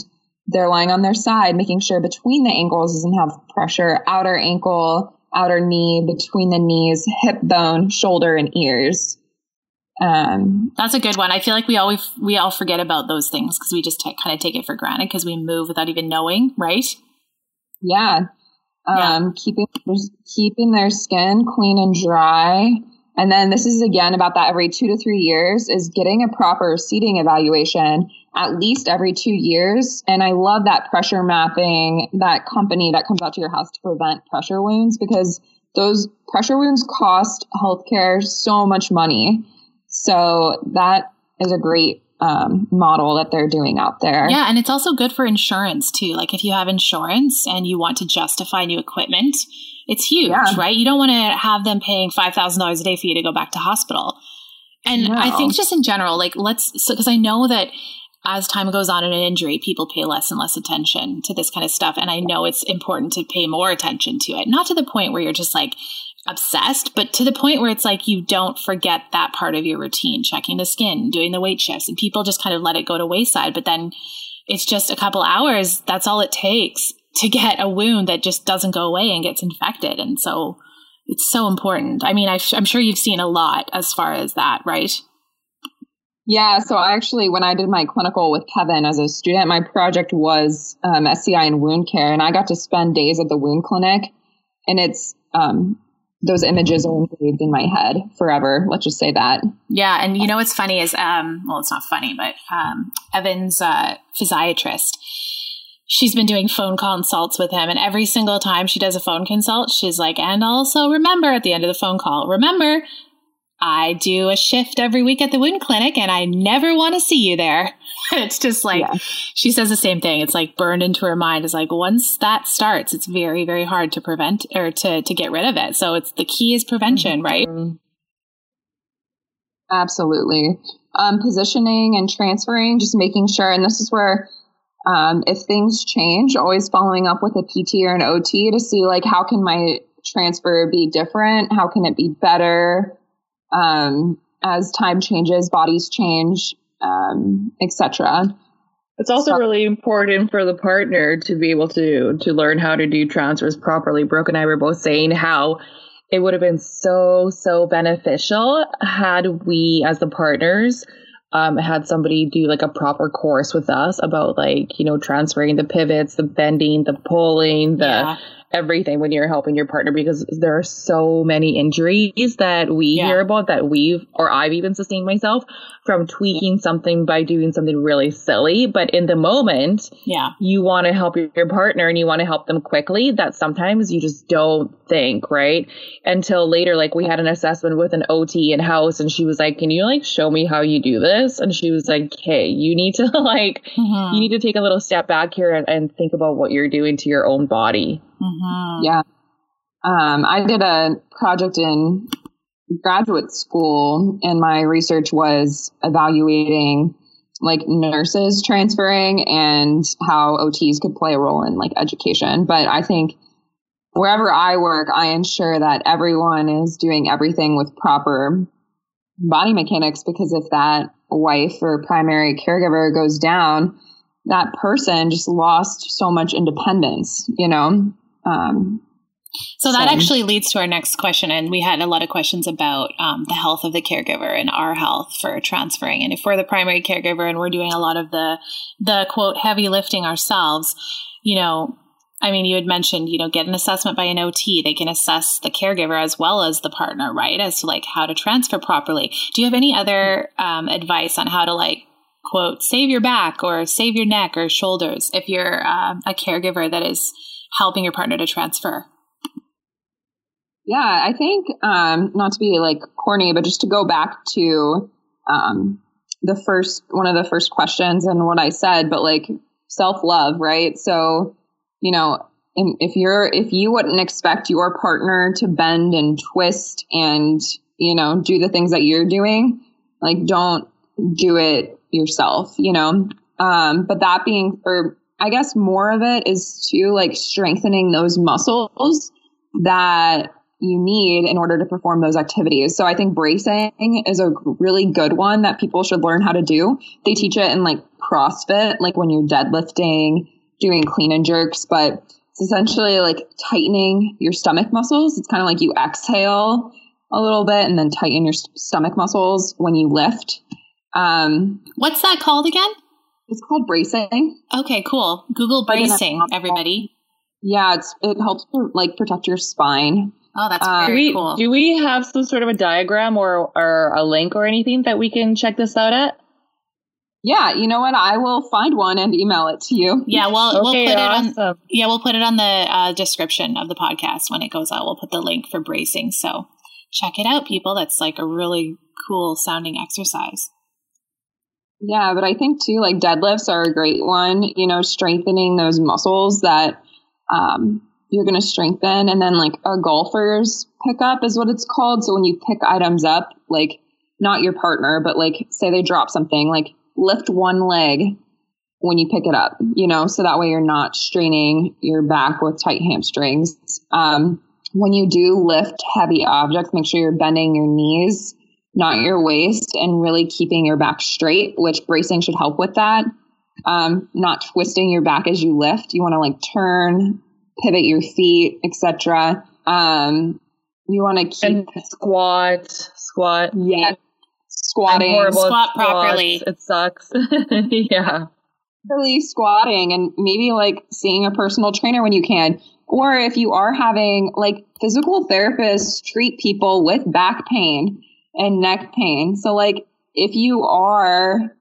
they're lying on their side, making sure between the ankles doesn't have pressure, outer ankle, outer knee, between the knees, hip bone, shoulder, and ears. Um, That's a good one. I feel like we always we all forget about those things because we just t- kind of take it for granted because we move without even knowing, right? Yeah. Um, yeah. keeping keeping their skin clean and dry. And then this is again about that every two to three years is getting a proper seating evaluation at least every two years. And I love that pressure mapping, that company that comes out to your house to prevent pressure wounds because those pressure wounds cost healthcare so much money. So that is a great um, model that they're doing out there. Yeah, and it's also good for insurance too. Like if you have insurance and you want to justify new equipment, it's huge, yeah. right? You don't want to have them paying five thousand dollars a day for you to go back to hospital. And no. I think just in general, like let's because so, I know that as time goes on in an injury, people pay less and less attention to this kind of stuff. And I know it's important to pay more attention to it, not to the point where you're just like obsessed, but to the point where it's like you don't forget that part of your routine, checking the skin, doing the weight shifts, and people just kind of let it go to wayside. But then it's just a couple hours. That's all it takes to get a wound that just doesn't go away and gets infected. And so it's so important. I mean, i am sure you've seen a lot as far as that, right? Yeah, so I actually, when I did my clinical with Kevin as a student, my project was um, SCI and wound care, and I got to spend days at the wound clinic, and it's um, those images are engraved in my head forever. Let's just say that. Yeah, and you know what's funny is, um, well, it's not funny, but um, Evan's uh, physiatrist. She's been doing phone consults with him, and every single time she does a phone consult, she's like, "And also remember at the end of the phone call, remember I do a shift every week at the wound clinic and I never want to see you there. it's just like, yeah. she says the same thing. It's like burned into her mind. It's like once that starts, it's very, very hard to prevent or to, to get rid of it. So it's the key is prevention, mm-hmm. right? Absolutely. Um, positioning and transferring, just making sure, and this is where um, if things change, always following up with a PT or an OT to see like how can my transfer be different? How can it be better? um, as time changes, bodies change, um, etc. It's also so, really important for the partner to be able to to learn how to do transfers properly. Brooke and I were both saying how it would have been so so beneficial had we as the partners um, had somebody do like a proper course with us about like you know transferring the pivots the bending the pulling the yeah everything when you're helping your partner because there are so many injuries that we yeah. hear about that we've or I've even sustained myself from tweaking something by doing something really silly. But in the moment, yeah, you want to help your partner and you want to help them quickly. That sometimes you just don't think, right? Until later, like we had an assessment with an OT in house and she was like, Can you like show me how you do this? And she was like, Hey, you need to like, mm-hmm. you need to take a little step back here and, and think about what you're doing to your own body. Mm-hmm. Yeah. Um, I did a project in graduate school, and my research was evaluating like nurses transferring and how OTs could play a role in like education. But I think wherever I work, I ensure that everyone is doing everything with proper body mechanics because if that wife or primary caregiver goes down, that person just lost so much independence, you know? Um, so that so. actually leads to our next question, and we had a lot of questions about um, the health of the caregiver and our health for transferring. And if we're the primary caregiver and we're doing a lot of the the quote heavy lifting ourselves, you know, I mean, you had mentioned, you know, get an assessment by an OT. They can assess the caregiver as well as the partner, right? As to like how to transfer properly. Do you have any other um, advice on how to like quote save your back or save your neck or shoulders if you're uh, a caregiver that is helping your partner to transfer? Yeah, I think um, not to be like corny, but just to go back to um, the first one of the first questions and what I said, but like self love, right? So, you know, if you're if you wouldn't expect your partner to bend and twist and you know do the things that you're doing, like don't do it yourself, you know. Um, but that being, or I guess more of it is to like strengthening those muscles that you need in order to perform those activities. So I think bracing is a really good one that people should learn how to do. They teach it in like CrossFit, like when you're deadlifting, doing clean and jerks, but it's essentially like tightening your stomach muscles. It's kind of like you exhale a little bit and then tighten your stomach muscles when you lift. Um, What's that called again? It's called bracing. Okay, cool. Google bracing, everybody. Yeah, it's it helps like protect your spine. Oh, that's um, very we, cool. Do we have some sort of a diagram or or a link or anything that we can check this out at? Yeah, you know what? I will find one and email it to you. Yeah, well, Okay, we'll put awesome. it on. Yeah, we'll put it on the uh, description of the podcast when it goes out. We'll put the link for bracing. So check it out, people. That's like a really cool sounding exercise. Yeah, but I think too, like deadlifts are a great one. You know, strengthening those muscles that um, you're going to strengthen, and then like a golfer's pickup is what it's called. So when you pick items up, like not your partner, but like say they drop something, like lift one leg when you pick it up. You know, so that way you're not straining your back with tight hamstrings. Um, when you do lift heavy objects, make sure you're bending your knees not your waist, and really keeping your back straight, which bracing should help with that. Um, not twisting your back as you lift. You want to like turn, pivot your feet, etc. Um, you want to keep And squat, squat. yeah squatting, Squat properly. It sucks. yeah. really squatting, and maybe like seeing a personal trainer when you can. Or if you are having like physical therapists treat people with back pain and neck pain. So like if you are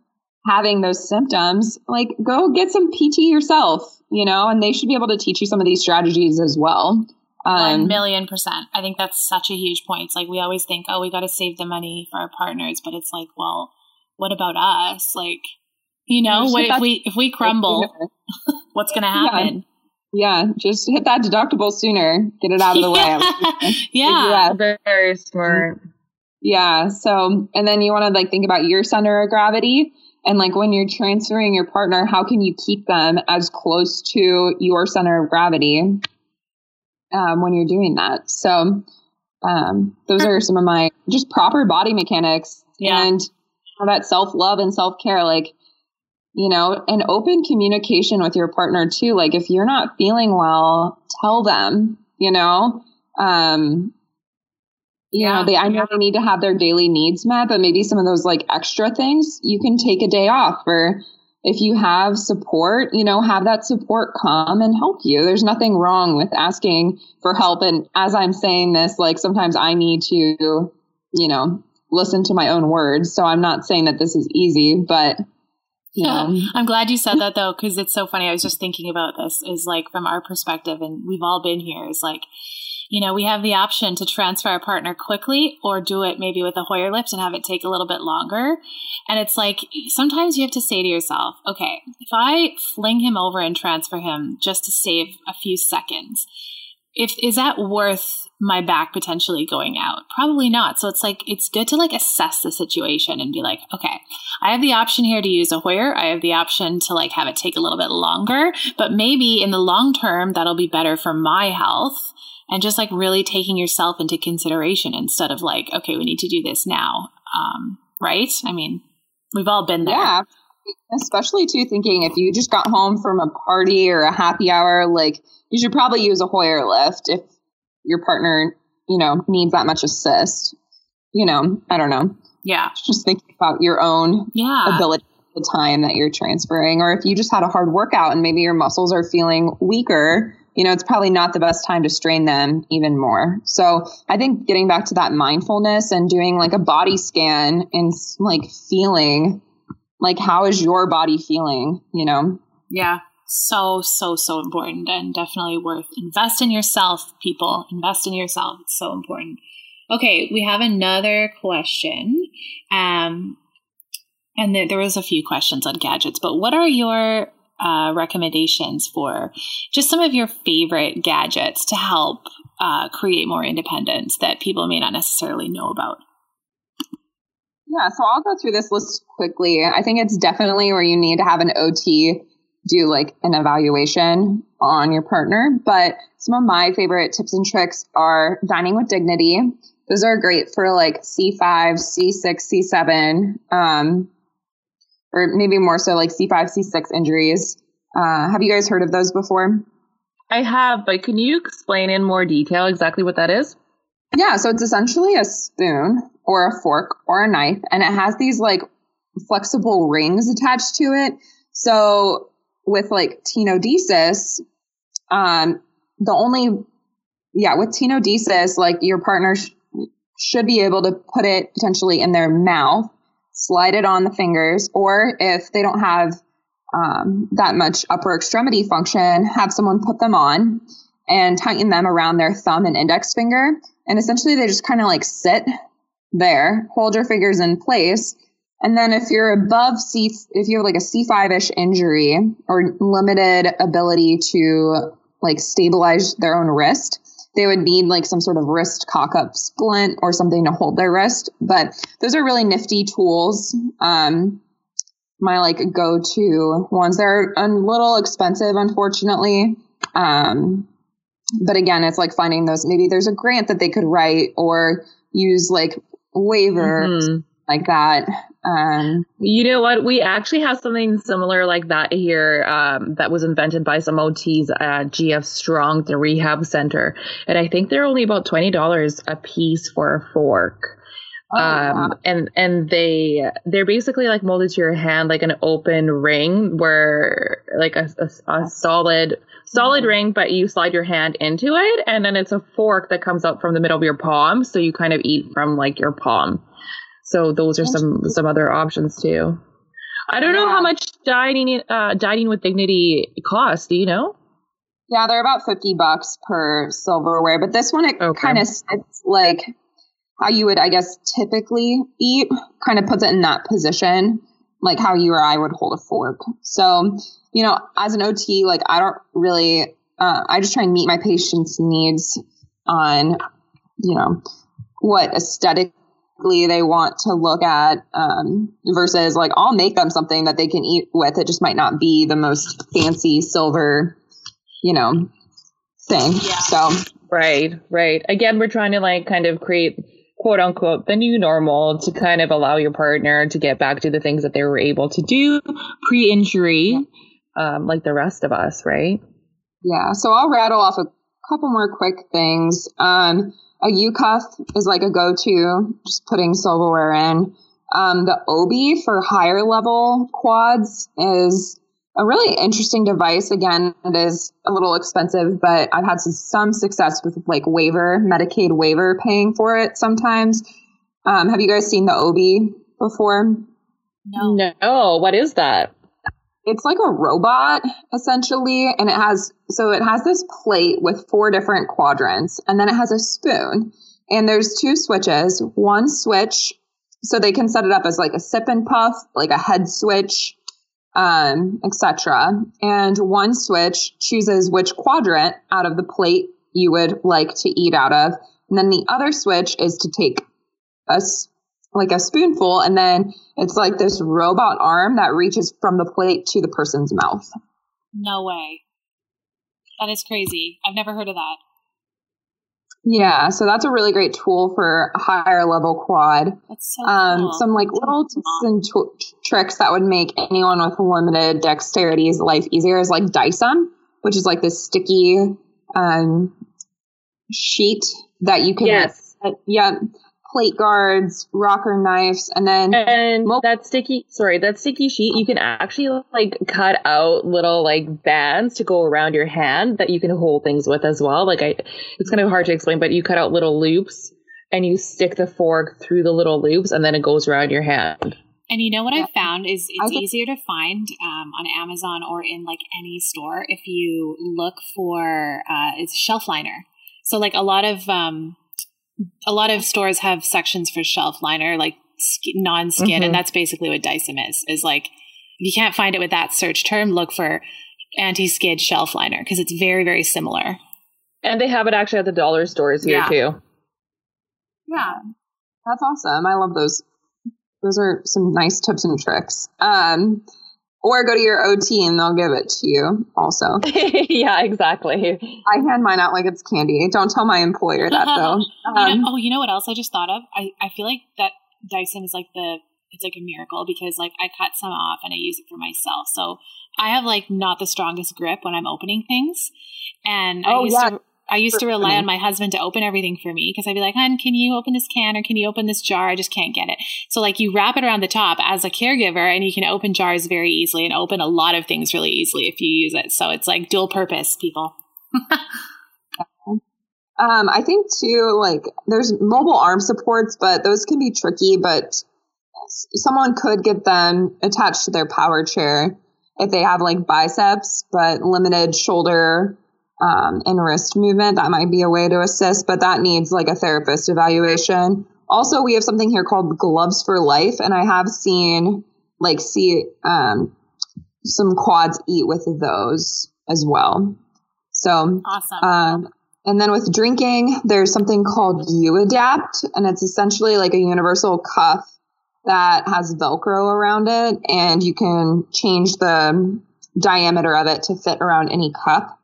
having those symptoms, like go get some PT yourself, you know, and they should be able to teach you some of these strategies as well. One Um, million percent. I think that's such a huge point. It's like we always think, oh, we got to save the money for our partners, but it's like, well, what about us? Like, you know, what should if we if we crumble? What's going to happen? yeah, just hit that deductible sooner. Get it out of the way. yeah. Yeah. Very smart. Yeah. So, and then you want to like think about your center of gravity. And like when you're transferring your partner, how can you keep them as close to your center of gravity um, when you're doing that? So, um, those are some of my just proper body mechanics Yeah. and that self love and self care. Like, you know, and open communication with your partner too. Like, if you're not feeling well, tell them, you know, um, you Yeah. know, they, I know they need to have their daily needs met, but maybe some of those like extra things, you can take a day off or if you have support, you know, have that support come and help you. There's nothing wrong with asking for help. And as I'm saying this, like sometimes I need to, you know, listen to my own words. So I'm not saying that this is easy, but yeah. I'm glad you said that though, because it's so funny. I was just thinking about this is like from our perspective, and we've all been here, is like, you know, we have the option to transfer our partner quickly or do it maybe with a Hoyer lift and have it take a little bit longer. And it's like sometimes you have to say to yourself, okay, if I fling him over and transfer him just to save a few seconds, if is that worth my back potentially going out? Probably not. So it's like it's good to like assess the situation and be like, okay, I have the option here to use a Hoyer. I have the option to like have it take a little bit longer, but maybe in the long term that'll be better for my health. And just like really taking yourself into consideration instead of like, okay, we need to do this now. Um, right? I mean, we've all been there. Yeah. Especially too thinking if you just got home from a party or a happy hour, like you should probably use a Hoyer lift if your partner, you know, needs that much assist. You know, I don't know. Yeah. Just thinking about your own Yeah. ability the time that you're transferring, or if you just had a hard workout and maybe your muscles are feeling weaker, you know, it's probably not the best time to strain them even more. So I think getting back to that mindfulness and doing like a body scan and like feeling like how is your body feeling, you know? Yeah. So, so, so important and definitely worth invest in yourself, people. Invest in yourself. It's so important. Okay, we have another question. Um, and there, there was a few questions on gadgets, but what are your uh, recommendations for just some of your favorite gadgets to help uh, create more independence that people may not necessarily know about? Yeah, so I'll go through this list quickly. I think it's definitely where you need to have an OT do like an evaluation on your partner. But some of my favorite tips and tricks are dining with dignity. Those are great for like C5, C6, C7, um, or maybe more so like C5, C6 injuries. Uh, have you guys heard of those before? I have, but can you explain in more detail exactly what that is? Yeah, so it's essentially a spoon or a fork or a knife, and it has these like flexible rings attached to it. So with like tenodesis, um, the only yeah with tenodesis, like your partner sh- should be able to put it potentially in their mouth. Slide it on the fingers, or if they don't have um, that much upper extremity function, have someone put them on and tighten them around their thumb and index finger. And essentially, they just kind of like sit there, hold your fingers in place. And then if you're above C, if you have like a C5 ish injury or limited ability to like stabilize their own wrist, they would need like some sort of wrist cock up splint or something to hold their wrist. But those are really nifty tools. Um, my like go to ones. They're a little expensive, unfortunately. Um, but again, it's like finding those. Maybe there's a grant that they could write or use like waivers mm-hmm. like that. Um, you know what? We actually have something similar like that here um, that was invented by some OTs at GF Strong, the rehab center. And I think they're only about $20 a piece for a fork. Oh, um, wow. and and they they're basically like molded to your hand like an open ring where like a, a, a solid solid mm-hmm. ring but you slide your hand into it and then it's a fork that comes out from the middle of your palm so you kind of eat from like your palm so those are some some other options too. I don't yeah. know how much dining uh, dining with dignity costs. Do you know? Yeah, they're about fifty bucks per silverware, but this one it okay. kind of sits like how you would, I guess, typically eat. Kind of puts it in that position, like how you or I would hold a fork. So, you know, as an OT, like I don't really, uh, I just try and meet my patient's needs on, you know, what aesthetic they want to look at um, versus like I'll make them something that they can eat with. It just might not be the most fancy silver, you know, thing. Yeah. So right, right. Again, we're trying to like kind of create quote unquote the new normal to kind of allow your partner to get back to the things that they were able to do pre-injury, um, like the rest of us, right? Yeah. So I'll rattle off a couple more quick things. Um, a U cuff is like a go to, just putting silverware in. Um, the Obi for higher level quads is a really interesting device. Again, it is a little expensive, but I've had some success with like waiver, Medicaid waiver paying for it sometimes. Um, have you guys seen the Obi before? No. No. What is that? It's like a robot essentially and it has so it has this plate with four different quadrants and then it has a spoon and there's two switches. One switch so they can set it up as like a sip and puff like a head switch um, etc and one switch chooses which quadrant out of the plate you would like to eat out of and then the other switch is to take a like a spoonful and then it's like this robot arm that reaches from the plate to the person's mouth. No way. That is crazy. I've never heard of that. Yeah, so that's a really great tool for a higher level quad. That's so um, cool. Some like little tips and t- tricks that would make anyone with limited dexterity's life easier is like Dycem, which is like this sticky um, sheet that you can. Yes. Uh, yeah plate guards, rocker knives, and then and that sticky sorry, that sticky sheet you can actually like cut out little like bands to go around your hand that you can hold things with as well. Like I it's kind of hard to explain, but you cut out little loops and you stick the fork through the little loops and then it goes around your hand. And you know what yeah. I've found is it's easier to find um, on Amazon or in like any store if you look for uh, it's shelf liner. So like a lot of um, a lot of stores have sections for shelf liner, like non-skin, mm-hmm. and that's basically what Dycem is. Is like if you can't find it with that search term, look for anti-skid shelf liner because it's very very similar. And they have it actually at the dollar stores here yeah. too. Yeah, that's awesome. I love those. Those are some nice tips and tricks. Um, or go to your OT and they'll give it to you also. yeah, exactly. I hand mine out like it's candy. Don't tell my employer that though. Um, you know, oh, you know what else I just thought of? I, I feel like that Dycem is like the it's like a miracle because like I cut some off and I use it for myself. So I have like not the strongest grip when I'm opening things. And oh, I used yeah. to I used to rely on my husband to open everything for me because I'd be like, "Hun, can you open this can or can you open this jar? I just can't get it." So like you wrap it around the top as a caregiver, and you can open jars very easily and open a lot of things really easily if you use it. So it's like dual purpose, people. um, I think too, like there's mobile arm supports, but those can be tricky. But someone could get them attached to their power chair if they have like biceps but limited shoulder um, and wrist movement that might be a way to assist but that needs like a therapist evaluation also we have something here called gloves for life and i have seen like see um, some quads eat with those as well so Awesome. um, and then with drinking, there's something called U-Adapt, and it's essentially like a universal cuff that has Velcro around it, and you can change the diameter of it to fit around any cup.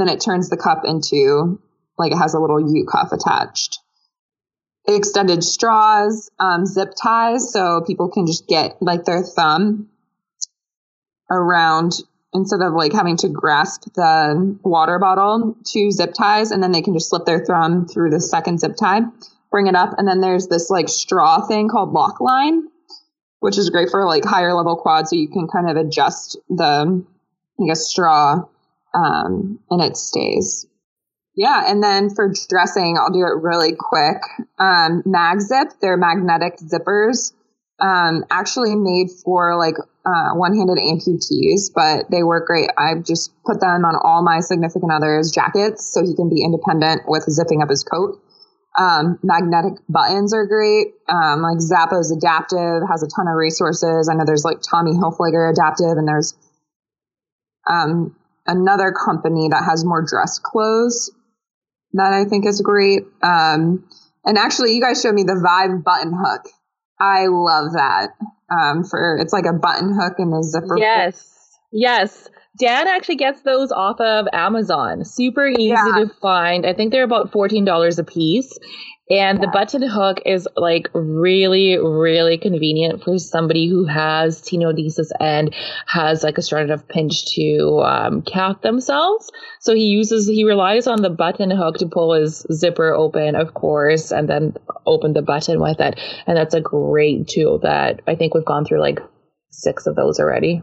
Then it turns the cup into like it has a little U cuff attached. Extended straws, um, zip ties, so people can just get like their thumb around instead of like having to grasp the water bottle two zip ties and then they can just slip their thumb through the second zip tie bring it up and then there's this like straw thing called lock line which is great for like higher level quads, so you can kind of adjust the I guess straw um, and it stays yeah and then for dressing i'll do it really quick um, MagZip they're magnetic zippers um, actually made for like uh, one-handed amputees, but they work great. I've just put them on all my significant others' jackets so he can be independent with zipping up his coat. Um, magnetic buttons are great. Um, like Zappos Adaptive has a ton of resources. I know there's like Tommy Hilfiger Adaptive, and there's um, another company that has more dress clothes that I think is great. Um, and actually, you guys showed me the Vibe button hook. I love that. Um, for it's like a button hook and a zipper. Yes. Yes. Dan actually gets those off of Amazon. Super easy Yeah. to find. I think they're about $14 a piece. And the button hook is like really, really convenient for somebody who has tenodesis and has like a stratum pinch to um, count themselves. So he uses, he relies on the button hook to pull his zipper open, of course, and then open the button with it. And that's a great tool that I think we've gone through like six of those already.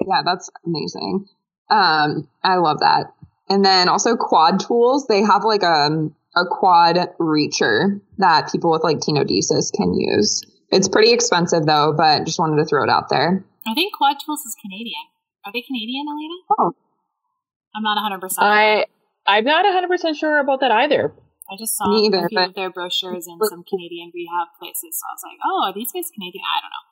Yeah, that's amazing. Um, I love that. And then also quad tools. They have like a a quad reacher that people with like tenodesis can use. It's pretty expensive though, but just wanted to throw it out there. I think Quad Tools is Canadian. Are they Canadian, Elena? Oh. I'm not 100%. I I'm not 100% sure about that either. I just saw Me a few but- of their brochures in some Canadian rehab places. So I was like, oh, are these guys Canadian? I don't know.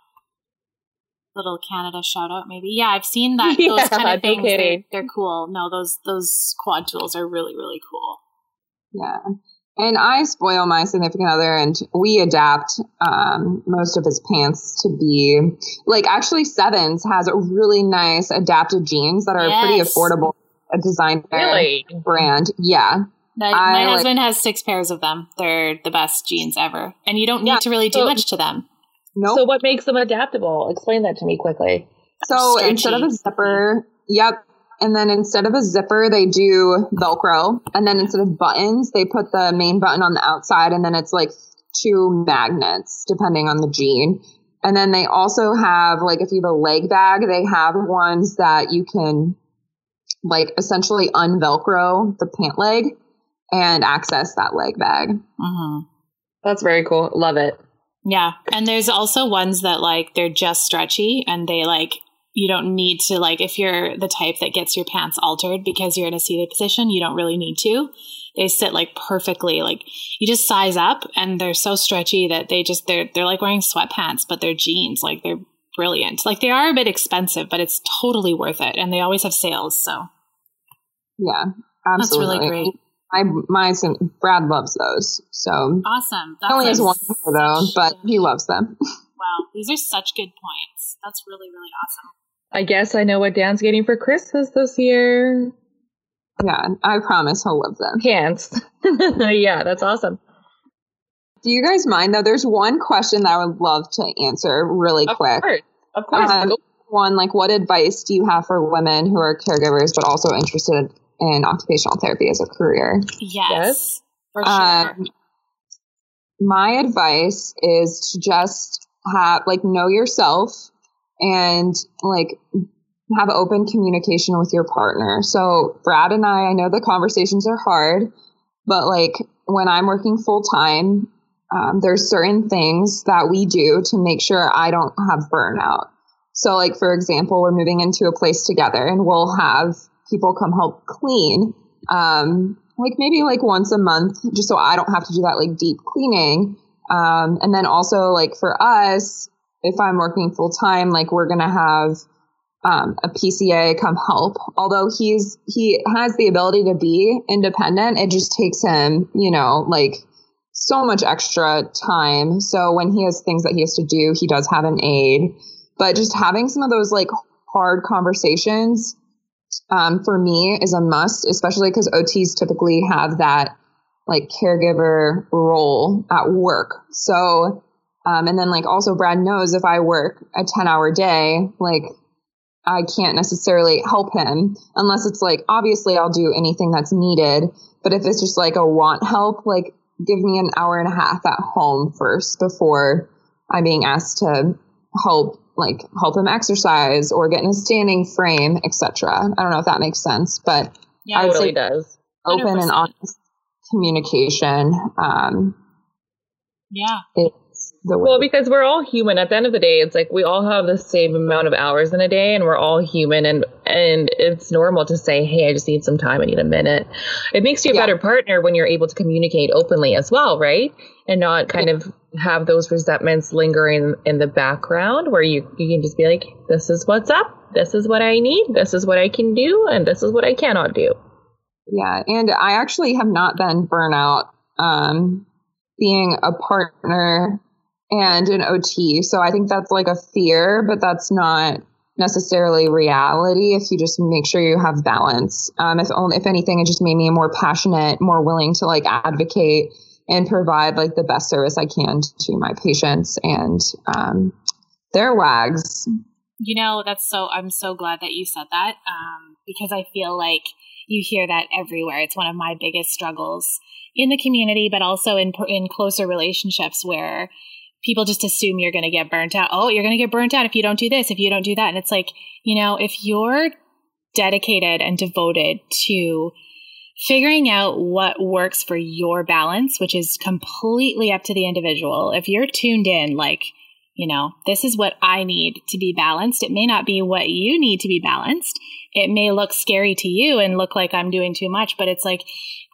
Little Canada shout out, maybe. Yeah, I've seen that. Those Yeah, kind of things. They're, they're cool. No, those those quad tools are really really cool. Yeah. And I spoil my significant other and we adapt um, most of his pants to be like actually Sevens has a really nice adapted jeans that are pretty affordable. A designer Really? brand. Yeah. My, I my like- husband has six pairs of them. They're the best jeans ever, and you don't need Yeah, to really do so- much to them. Nope. So what makes them adaptable? Explain that to me quickly. So Stretchy. instead of a zipper, yep. And then instead of a zipper, they do Velcro. And then instead of buttons, they put the main button on the outside. And then it's like two magnets, depending on the jean. And then they also have, like, if you have a leg bag, they have ones that you can, like, essentially unvelcro the pant leg and access that leg bag. hmm That's very cool. Love it. Yeah, and there's also ones that like they're just stretchy, and they like you don't need to like if you're the type that gets your pants altered because you're in a seated position, you don't really need to. They sit like perfectly, like you just size up, and they're so stretchy that they just they're they're like wearing sweatpants, but they're jeans. Like they're brilliant. Like they are a bit expensive, but it's totally worth it, and they always have sales. So Yeah, that's really great. My, my, son Brad loves those. So Awesome. That's only has one pair though, but he loves them. Wow, these are such good points. That's really really awesome. I guess I know what Dan's getting for Christmas this year. Yeah, I promise he'll love them. Can't. yeah, that's awesome. Do you guys mind though? There's one question that I would love to answer really Of quick. course. Of course. Um, one, like, what advice do you have for women who are caregivers but also interested in occupational therapy as a career? Yes, Yes. for sure. Um, my advice is to just have like know yourself and like have open communication with your partner. So Brad and I, I know the conversations are hard, but like when I'm working full time, um, there's certain things that we do to make sure I don't have burnout. So, like, for example, we're moving into a place together and we'll have people come help clean, um, like maybe like once a month, just so I don't have to do that like deep cleaning. Um, and then also, like, for us, if I'm working full time, like, we're going to have um, a PCA come help. Although he's he has the ability to be independent, it just takes him, you know, like so much extra time. So when he has things that he has to do, he does have an aide. But just having some of those like hard conversations um, for me is a must, especially because OTs typically have that like caregiver role at work. So, um, and then like also Brad knows if I work a 10 hour day, like I can't necessarily help him unless it's like, obviously I'll do anything that's needed. But if it's just like a want help, like give me an hour and a half at home first before I'm being asked to help like help him exercise or get in a standing frame, etc. I don't know if that makes sense, but yeah, I would totally say does. Open 100%. and honest communication. Um, yeah, the way. Well, because we're all human. At the end of the day, it's like we all have the same amount of hours in a day, and we're all human, and and it's normal to say, "Hey, I just need some time. I need a minute." It makes you a yeah. better partner when you're able to communicate openly as well, right? And not kind yeah. of have those resentments lingering in the background, where you you can just be like, "This is what's up. This is what I need. This is what I can do, and this is what I cannot do." Yeah, and I actually have not been burnout. Um, being a partner and an OT. So I think that's like a fear, but that's not necessarily reality if you just make sure you have balance. Um, if only, if anything, it just made me more passionate, more willing to like advocate and provide like the best service I can to my patients and um, their wags. You know, that's so, I'm so glad that you said that um, because I feel like you hear that everywhere. It's one of my biggest struggles in the community, but also in, in closer relationships where people just assume you're going to get burnt out. Oh, you're going to get burnt out if you don't do this, if you don't do that. And it's like, you know, if you're dedicated and devoted to figuring out what works for your balance, which is completely up to the individual, if you're tuned in, like, you know, this is what I need to be balanced. It may not be what you need to be balanced. It may look scary to you and look like I'm doing too much, but it's like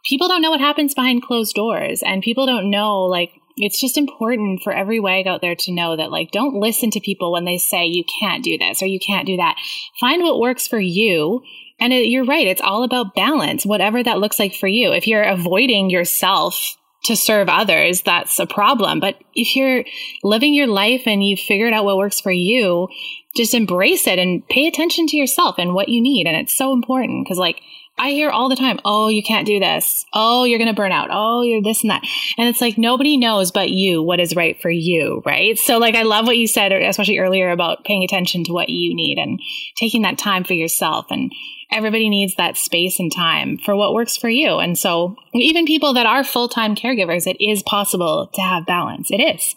people don't know what happens behind closed doors and people don't know like it's just important for every wag out there to know that like don't listen to people when they say you can't do this or you can't do that. Find what works for you. And it, you're right it's all about balance whatever that looks like for you. If you're avoiding yourself to serve others that's a problem. But if you're living your life and you've figured out what works for you just embrace it and pay attention to yourself and what you need. And it's so important because like I hear all the time, oh, you can't do this. Oh, you're going to burn out. Oh, you're this and that. And it's like nobody knows but you what is right for you, right? So, like, I love what you said, especially earlier about paying attention to what you need and taking that time for yourself. And everybody needs that space and time for what works for you. And so, even people that are full time caregivers, it is possible to have balance. It is.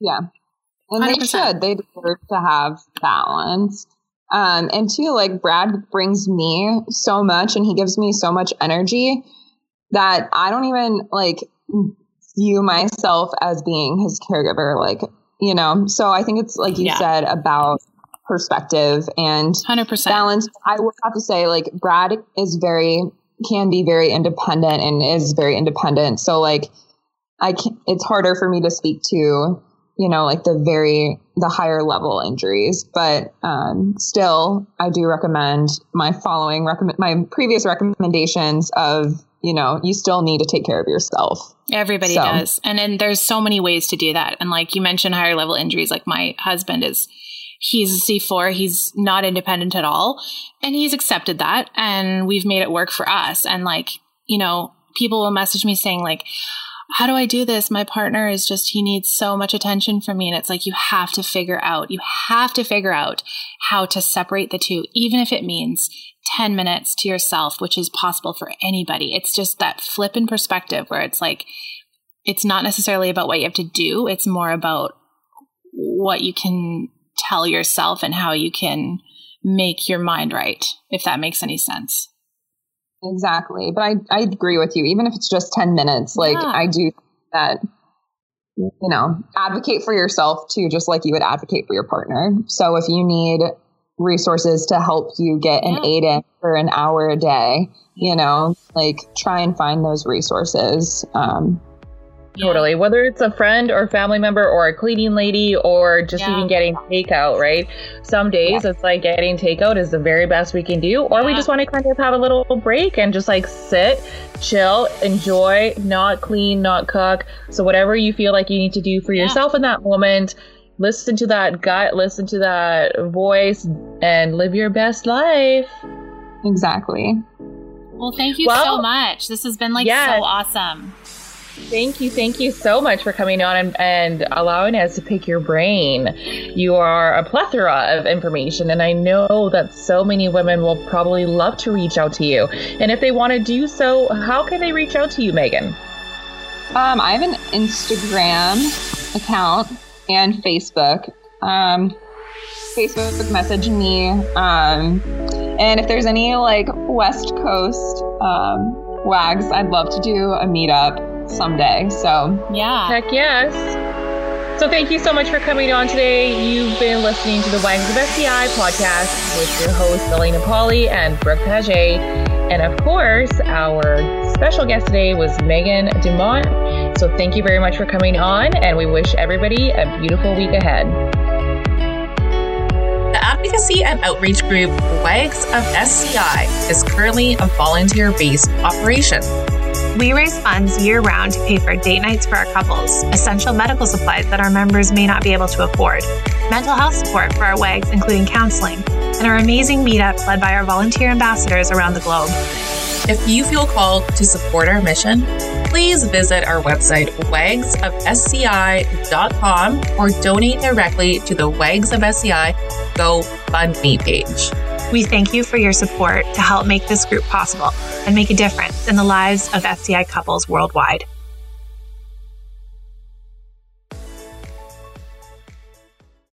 Yeah. And 100%. they should. They deserve to have balance. Um, and two, like Brad brings me so much and he gives me so much energy that I don't even like view myself as being his caregiver. Like, you know, so I think it's like you yeah. said about perspective and 100% balance. I would have to say, like, Brad is very, can be very independent and is very independent. So, like, I can, it's harder for me to speak to you know, like the very the higher level injuries. But um, still, I do recommend my following recommend my previous recommendations of you know you still need to take care of yourself. Everybody so. does, and then there's so many ways to do that. And like you mentioned, higher level injuries. Like my husband is. He's a C4. He's not independent at all. And he's accepted that. And we've made it work for us. And like, you know, people will message me saying like, how do I do this? My partner is just, he needs so much attention from me. And it's like, you have to figure out, you have to figure out how to separate the two, even if it means 10 minutes to yourself, which is possible for anybody. It's just that flip in perspective where it's like, it's not necessarily about what you have to do. It's more about what you can tell yourself and how you can make your mind right, if that makes any sense. Exactly. But I, I agree with you. Even if it's just 10 minutes, like yeah. I do that you know, advocate for yourself too, just like you would advocate for your partner. So if you need resources to help you get an yeah. aid in for an hour a day, you know, like try and find those resources. Um, Totally. Whether it's a friend or family member or a cleaning lady or just yeah. even getting takeout, right? Some days yeah. it's like getting takeout is the very best we can do, or yeah. we just want to kind of have a little break and just like sit, chill, enjoy, not clean, not cook. So, whatever you feel like you need to do for yourself in that moment, listen to that gut, listen to that voice, and live your best life. Exactly. Well, thank you well, so much. This has been like yes. so awesome. Thank you. Thank you so much for coming on and, and, allowing us to pick your brain. You are a plethora of information, and I know that so many women will probably love to reach out to you. And if they want to do so, how can they reach out to you, Megan? Um, I have an Instagram account and Facebook. Um, Facebook message me. Um, and if there's any like West Coast um, wags, I'd love to do a meetup someday. So, yeah. Heck yes. So, thank you so much for coming on today. You've been listening to the Wags of SCI podcast with your hosts, Elena Polly and Brooke Paget. And of course, our special guest today was Megan DeMont. So, thank you very much for coming on, and we wish everybody a beautiful week ahead. The advocacy and outreach group WAGS of SCI is currently a volunteer based operation. We raise funds year round to pay for date nights for our couples, essential medical supplies that our members may not be able to afford, mental health support for our WAGs, including counseling, and our amazing meetups led by our volunteer ambassadors around the globe. If you feel called to support our mission, please visit our website, wagsofsci.com, or donate directly to the Wags of SCI GoFundMe page. We thank you for your support to help make this group possible and make a difference in the lives of SCI couples worldwide.